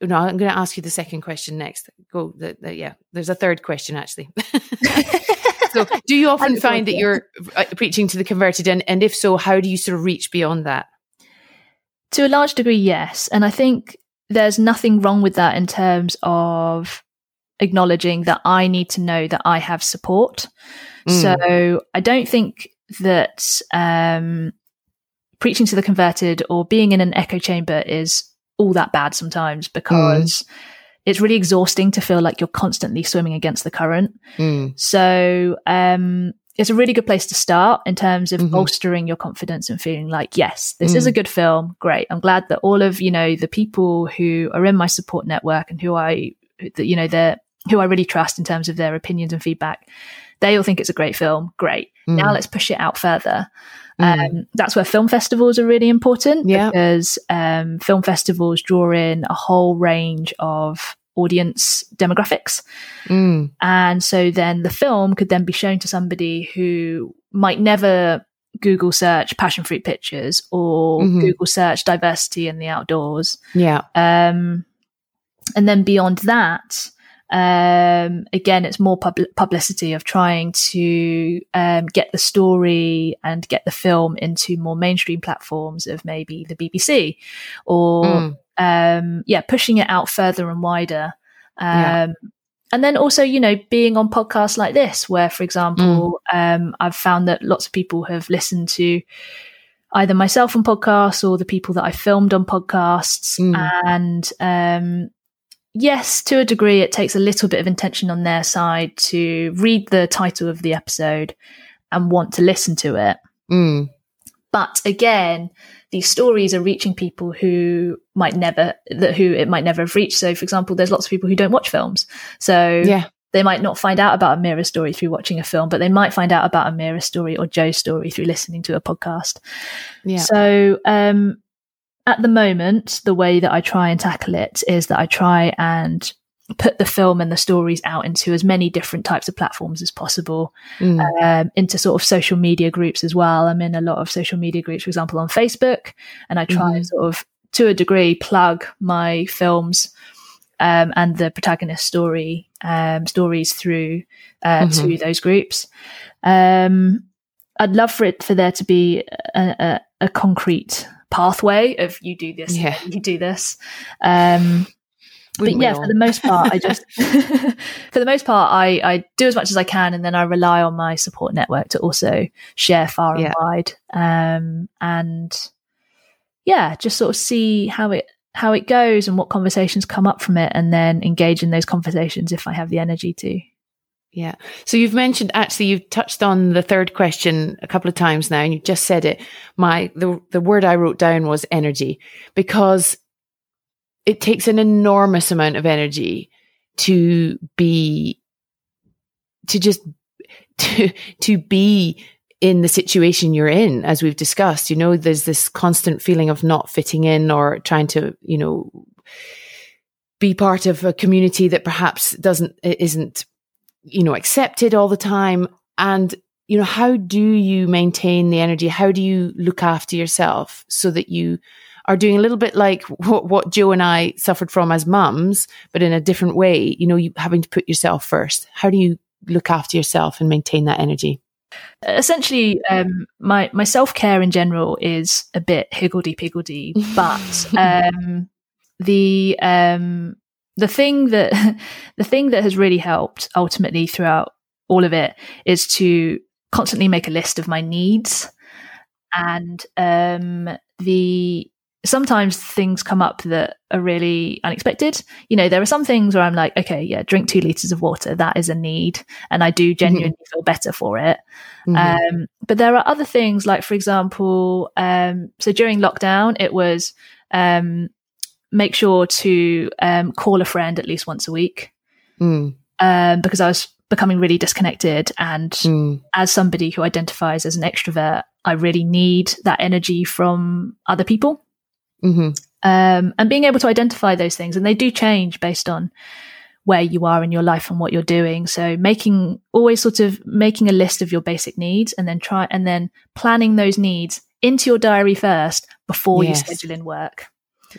no i'm going to ask you the second question next. Go the, the, yeah there's a third question actually. So do you often find that you're uh, preaching to the converted? And, and if so how do you sort of reach beyond that? To a large degree, yes, and I think there's nothing wrong with that in terms of acknowledging that I need to know that I have support. Mm. So I don't think that um, preaching to the converted or being in an echo chamber is all that bad sometimes because it's really exhausting to feel like you're constantly swimming against the current. Mm. So um, it's a really good place to start in terms of Mhm. bolstering your confidence and feeling like, yes, this is Mm. a good film. Great. I'm glad that all of, you know, the people who are in my support network and who I, that, you know, they're, who I really trust in terms of their opinions and feedback, they all think it's a great film. Great. Mm. Now let's push it out further. Mm. Um, that's where film festivals are really important Yeah. because um, film festivals draw in a whole range of audience demographics. Mm. And so then the film could then be shown to somebody who might never Google search passion fruit pictures or Mhm. Google search diversity in the outdoors. yeah Um, and then beyond that, um, again, it's more pub- publicity of trying to um, get the story and get the film into more mainstream platforms of maybe the BBC or Mm. Um, yeah, pushing it out further and wider. Um, Yeah. And then also, you know, being on podcasts like this, where, for example, um, I've found that lots of people have listened to either myself on podcasts or the people that I filmed on podcasts. Mm. And um, yes, to a degree, it takes a little bit of intention on their side to read the title of the episode and want to listen to it. Mm. But again, these stories are reaching people who might never, that who it might never have reached. So, for example, there's lots of people who don't watch films. So yeah they might not find out about a mirror story through watching a film, but they might find out about a mirror story or Jo's story through listening to a podcast. yeah So, um, at the moment, the way that I try and tackle it is that I try and put the film and the stories out into as many different types of platforms as possible, Mm. um, into sort of social media groups as well. I'm in a lot of social media groups, for example, on Facebook, and I try Mhm. sort of to a degree plug my films um, and the protagonist story um, stories through uh, mm-hmm. to those groups. Um, I'd love for it for there to be a, a, a concrete pathway of you do this, yeah. you do this. Um, but yeah, for the most part, I just for the most part, I I do as much as I can, and then I rely on my support network to also share far yeah. and wide. Um, and yeah, just sort of see how it how it goes and what conversations come up from it, and then engage in those conversations if I have the energy to. Yeah. So you've mentioned actually you've touched on the third question a couple of times now and you just said it. My the the word I wrote down was energy because it takes an enormous amount of energy to be to just to to be in the situation you're in as we've discussed. You know there's this constant feeling of not fitting in or trying to you know be part of a community that perhaps doesn't isn't you know accepted all the time. And you know how do you maintain the energy? How do you look after yourself so that you are doing a little bit like what, what Jo and I suffered from as mums, but in a different way, you know, you having to put yourself first. How do you look after yourself and maintain that energy? Essentially, um, my my self care in general is a bit higgledy piggledy, but um, the um, the thing that the thing that has really helped ultimately throughout all of it is to constantly make a list of my needs and um, the sometimes things come up that are really unexpected. You know, there are some things where I'm like, okay, yeah, drink two liters of water. That is a need. And I do genuinely mm-hmm. feel better for it. Mm-hmm. Um, but there are other things like, for example, um, so during lockdown, it was, um, make sure to, um, call a friend at least once a week. Mm. Um, because I was becoming really disconnected. And mm. as somebody who identifies as an extrovert, I really need that energy from other people. Mm-hmm. Um, and being able to identify those things, and they do change based on where you are in your life and what you're doing. So making always sort of making a list of your basic needs and then try and then planning those needs into your diary first before yes. you schedule in work.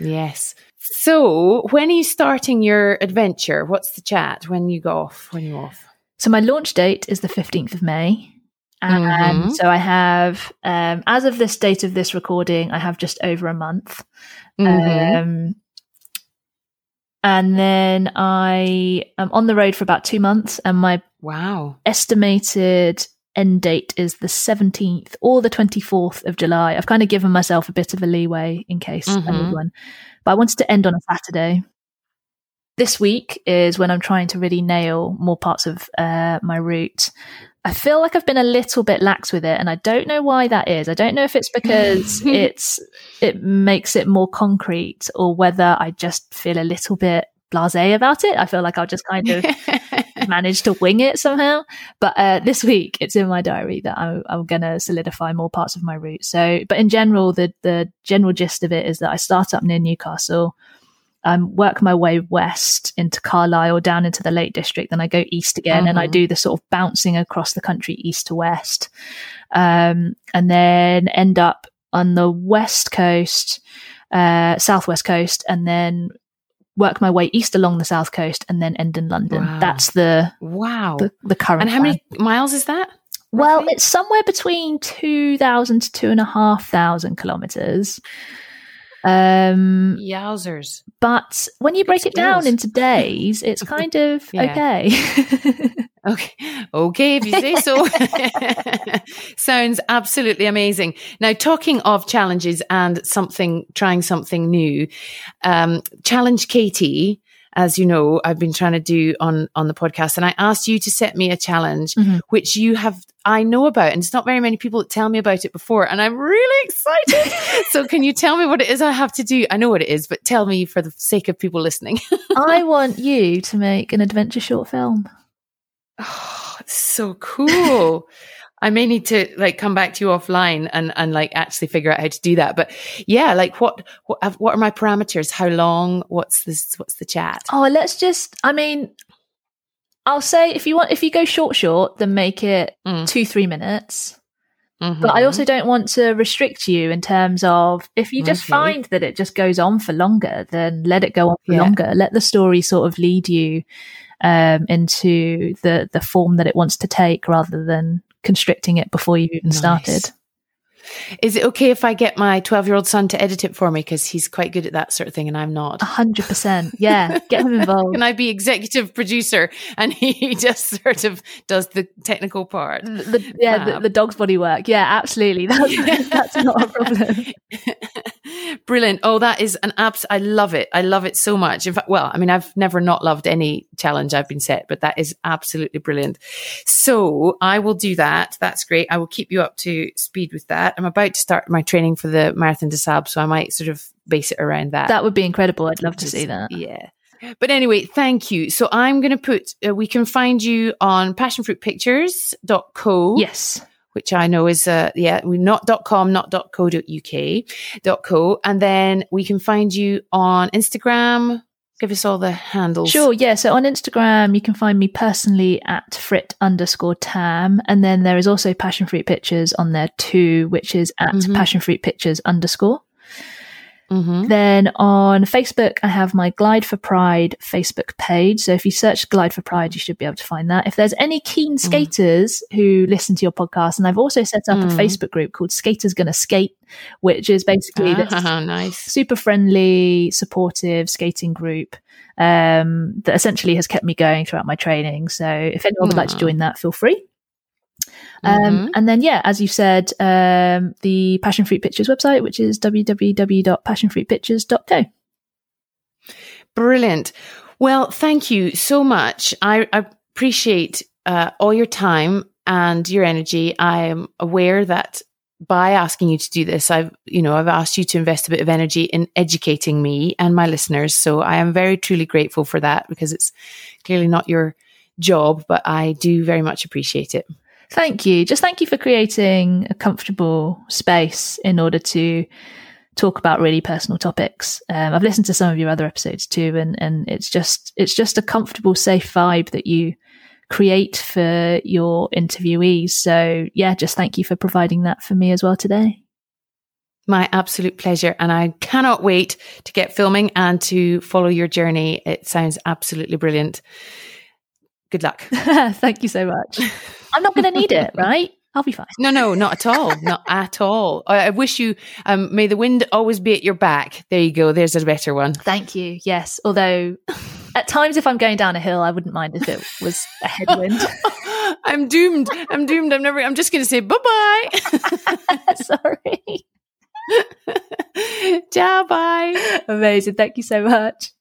Yes. So when are you starting your adventure? What's the chat? When you go off? When you off? So my launch date is the 15th of May. And mm-hmm. so I have, um, as of this date of this recording, I have just over a month. Mm-hmm. Um, and then I am on the road for about two months, and my wow estimated end date is the 17th or the 24th of July. I've kind of given myself a bit of a leeway in case mm-hmm. I need one, but I wanted to end on a Saturday. This week is when I'm trying to really nail more parts of uh, my route. I feel like I've been a little bit lax with it, and I don't know why that is. I don't know if it's because it's it makes it more concrete, or whether I just feel a little bit blasé about it. I feel like I'll just kind of manage to wing it somehow. But uh, this week, it's in my diary that I'm, I'm going to solidify more parts of my route. So, but in general, the the general gist of it is that I start up near Newcastle um, work my way west into Carlisle, down into the Lake District, then I go east again, and I uh-huh. do the sort of bouncing across the country east to west, um, and then end up on the west coast, uh, southwest coast, and then work my way east along the south coast, and then end in London. Wow. That's the wow the, the current. And how plan. many miles is that? Well, it's somewhere between two thousand to two and a half thousand kilometers. Um, Yowzers. But when you break it down into days, it's kind of okay. okay. Okay, if you say so. Sounds absolutely amazing. Now, talking of challenges and something, trying something new, um, Challenge Katie as you know, I've been trying to do on on the podcast, and I asked you to set me a challenge, mm-hmm. which you have I know about, and it's not very many people that tell me about it before, and I'm really excited. so, can you tell me what it is I have to do? I know what it is, but tell me for the sake of people listening. I want you to make an adventure short film. Oh, so cool. I may need to like come back to you offline and, and like actually figure out how to do that. But yeah, like what, what, what are my parameters? How long? What's this, what's the chat? Oh, let's just, I mean, I'll say if you want, if you go short, short, then make it mm. two, three minutes. Mm-hmm. But I also don't want to restrict you in terms of if you just okay. find that it just goes on for longer, then let it go on for yeah. longer. Let the story sort of lead you um, into the the form that it wants to take, rather than constricting it before you've even nice. started. Is it okay if I get my 12 year old son to edit it for me? Because he's quite good at that sort of thing and I'm not. 100%. Yeah. Get him involved. Can I be executive producer and he just sort of does the technical part? The, yeah, the, um, the, dog's body work. Yeah, absolutely. That's, that's not a problem. Brilliant. Oh, that is an abs. I love it. I love it so much. In fact, well, I mean, I've never not loved any challenge I've been set, but that is absolutely brilliant. So I will do that. That's great. I will keep you up to speed with that. I'm about to start my training for the Marathon des Sables, so I might sort of base it around that. That would be incredible. I'd love to see that. Yeah. But anyway, thank you. So I'm going to put, uh, we can find you on passionfruitpictures.co. Yes. Which I know is, uh, yeah, we not .com, not .co.uk, .co. And then we can find you on Instagram, give us all the handles. Sure, yeah. So on Instagram, you can find me personally at frit underscore tam. And then there is also Passion Fruit Pictures on there too, which is at mm-hmm. Passion Fruit Pictures underscore. Mm-hmm. Then on Facebook, I have my Glide for Pride Facebook page. So if you search Glide for Pride, you should be able to find that. If there's any keen mm. skaters mm. who listen to your podcast, and I've also set up mm. a Facebook group called Skaters Gonna Skate, which is basically this ah, nice. super friendly, supportive skating group um, that essentially has kept me going throughout my training. So if anyone would like to join that, feel free. Um, mm-hmm. And then, yeah, as you said, um, the Passion Fruit Pictures website, which is www.passionfruitpictures.co. Brilliant. Well, thank you so much. I, I appreciate uh, all your time and your energy. I am aware that by asking you to do this, I've, you know, I've asked you to invest a bit of energy in educating me and my listeners. So I am very truly grateful for that because it's clearly not your job, but I do very much appreciate it. Thank you. Just thank you for creating a comfortable space in order to talk about really personal topics. Um, I've listened to some of your other episodes too, and and it's just it's just a comfortable, safe vibe that you create for your interviewees. So yeah, just thank you for providing that for me as well today. My absolute pleasure. And I cannot wait to get filming and to follow your journey. It sounds absolutely brilliant. Good luck. Thank you so much. I'm not going to need it, right? I'll be fine. No, no, not at all. not at all. I, wish you, um, may the wind always be at your back. There you go. There's a better one. Thank you. Yes. Although at times, if I'm going down a hill, I wouldn't mind if it was a headwind. I'm doomed. I'm doomed. I'm never, I'm just going to say bye bye. Sorry. Ciao, bye. Amazing. Thank you so much.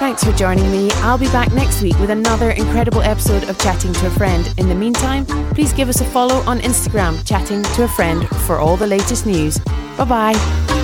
Thanks for joining me. I'll be back next week with another incredible episode of Chatting to a Friend. In the meantime, please give us a follow on Instagram, Chatting to a Friend, for all the latest news. Bye bye.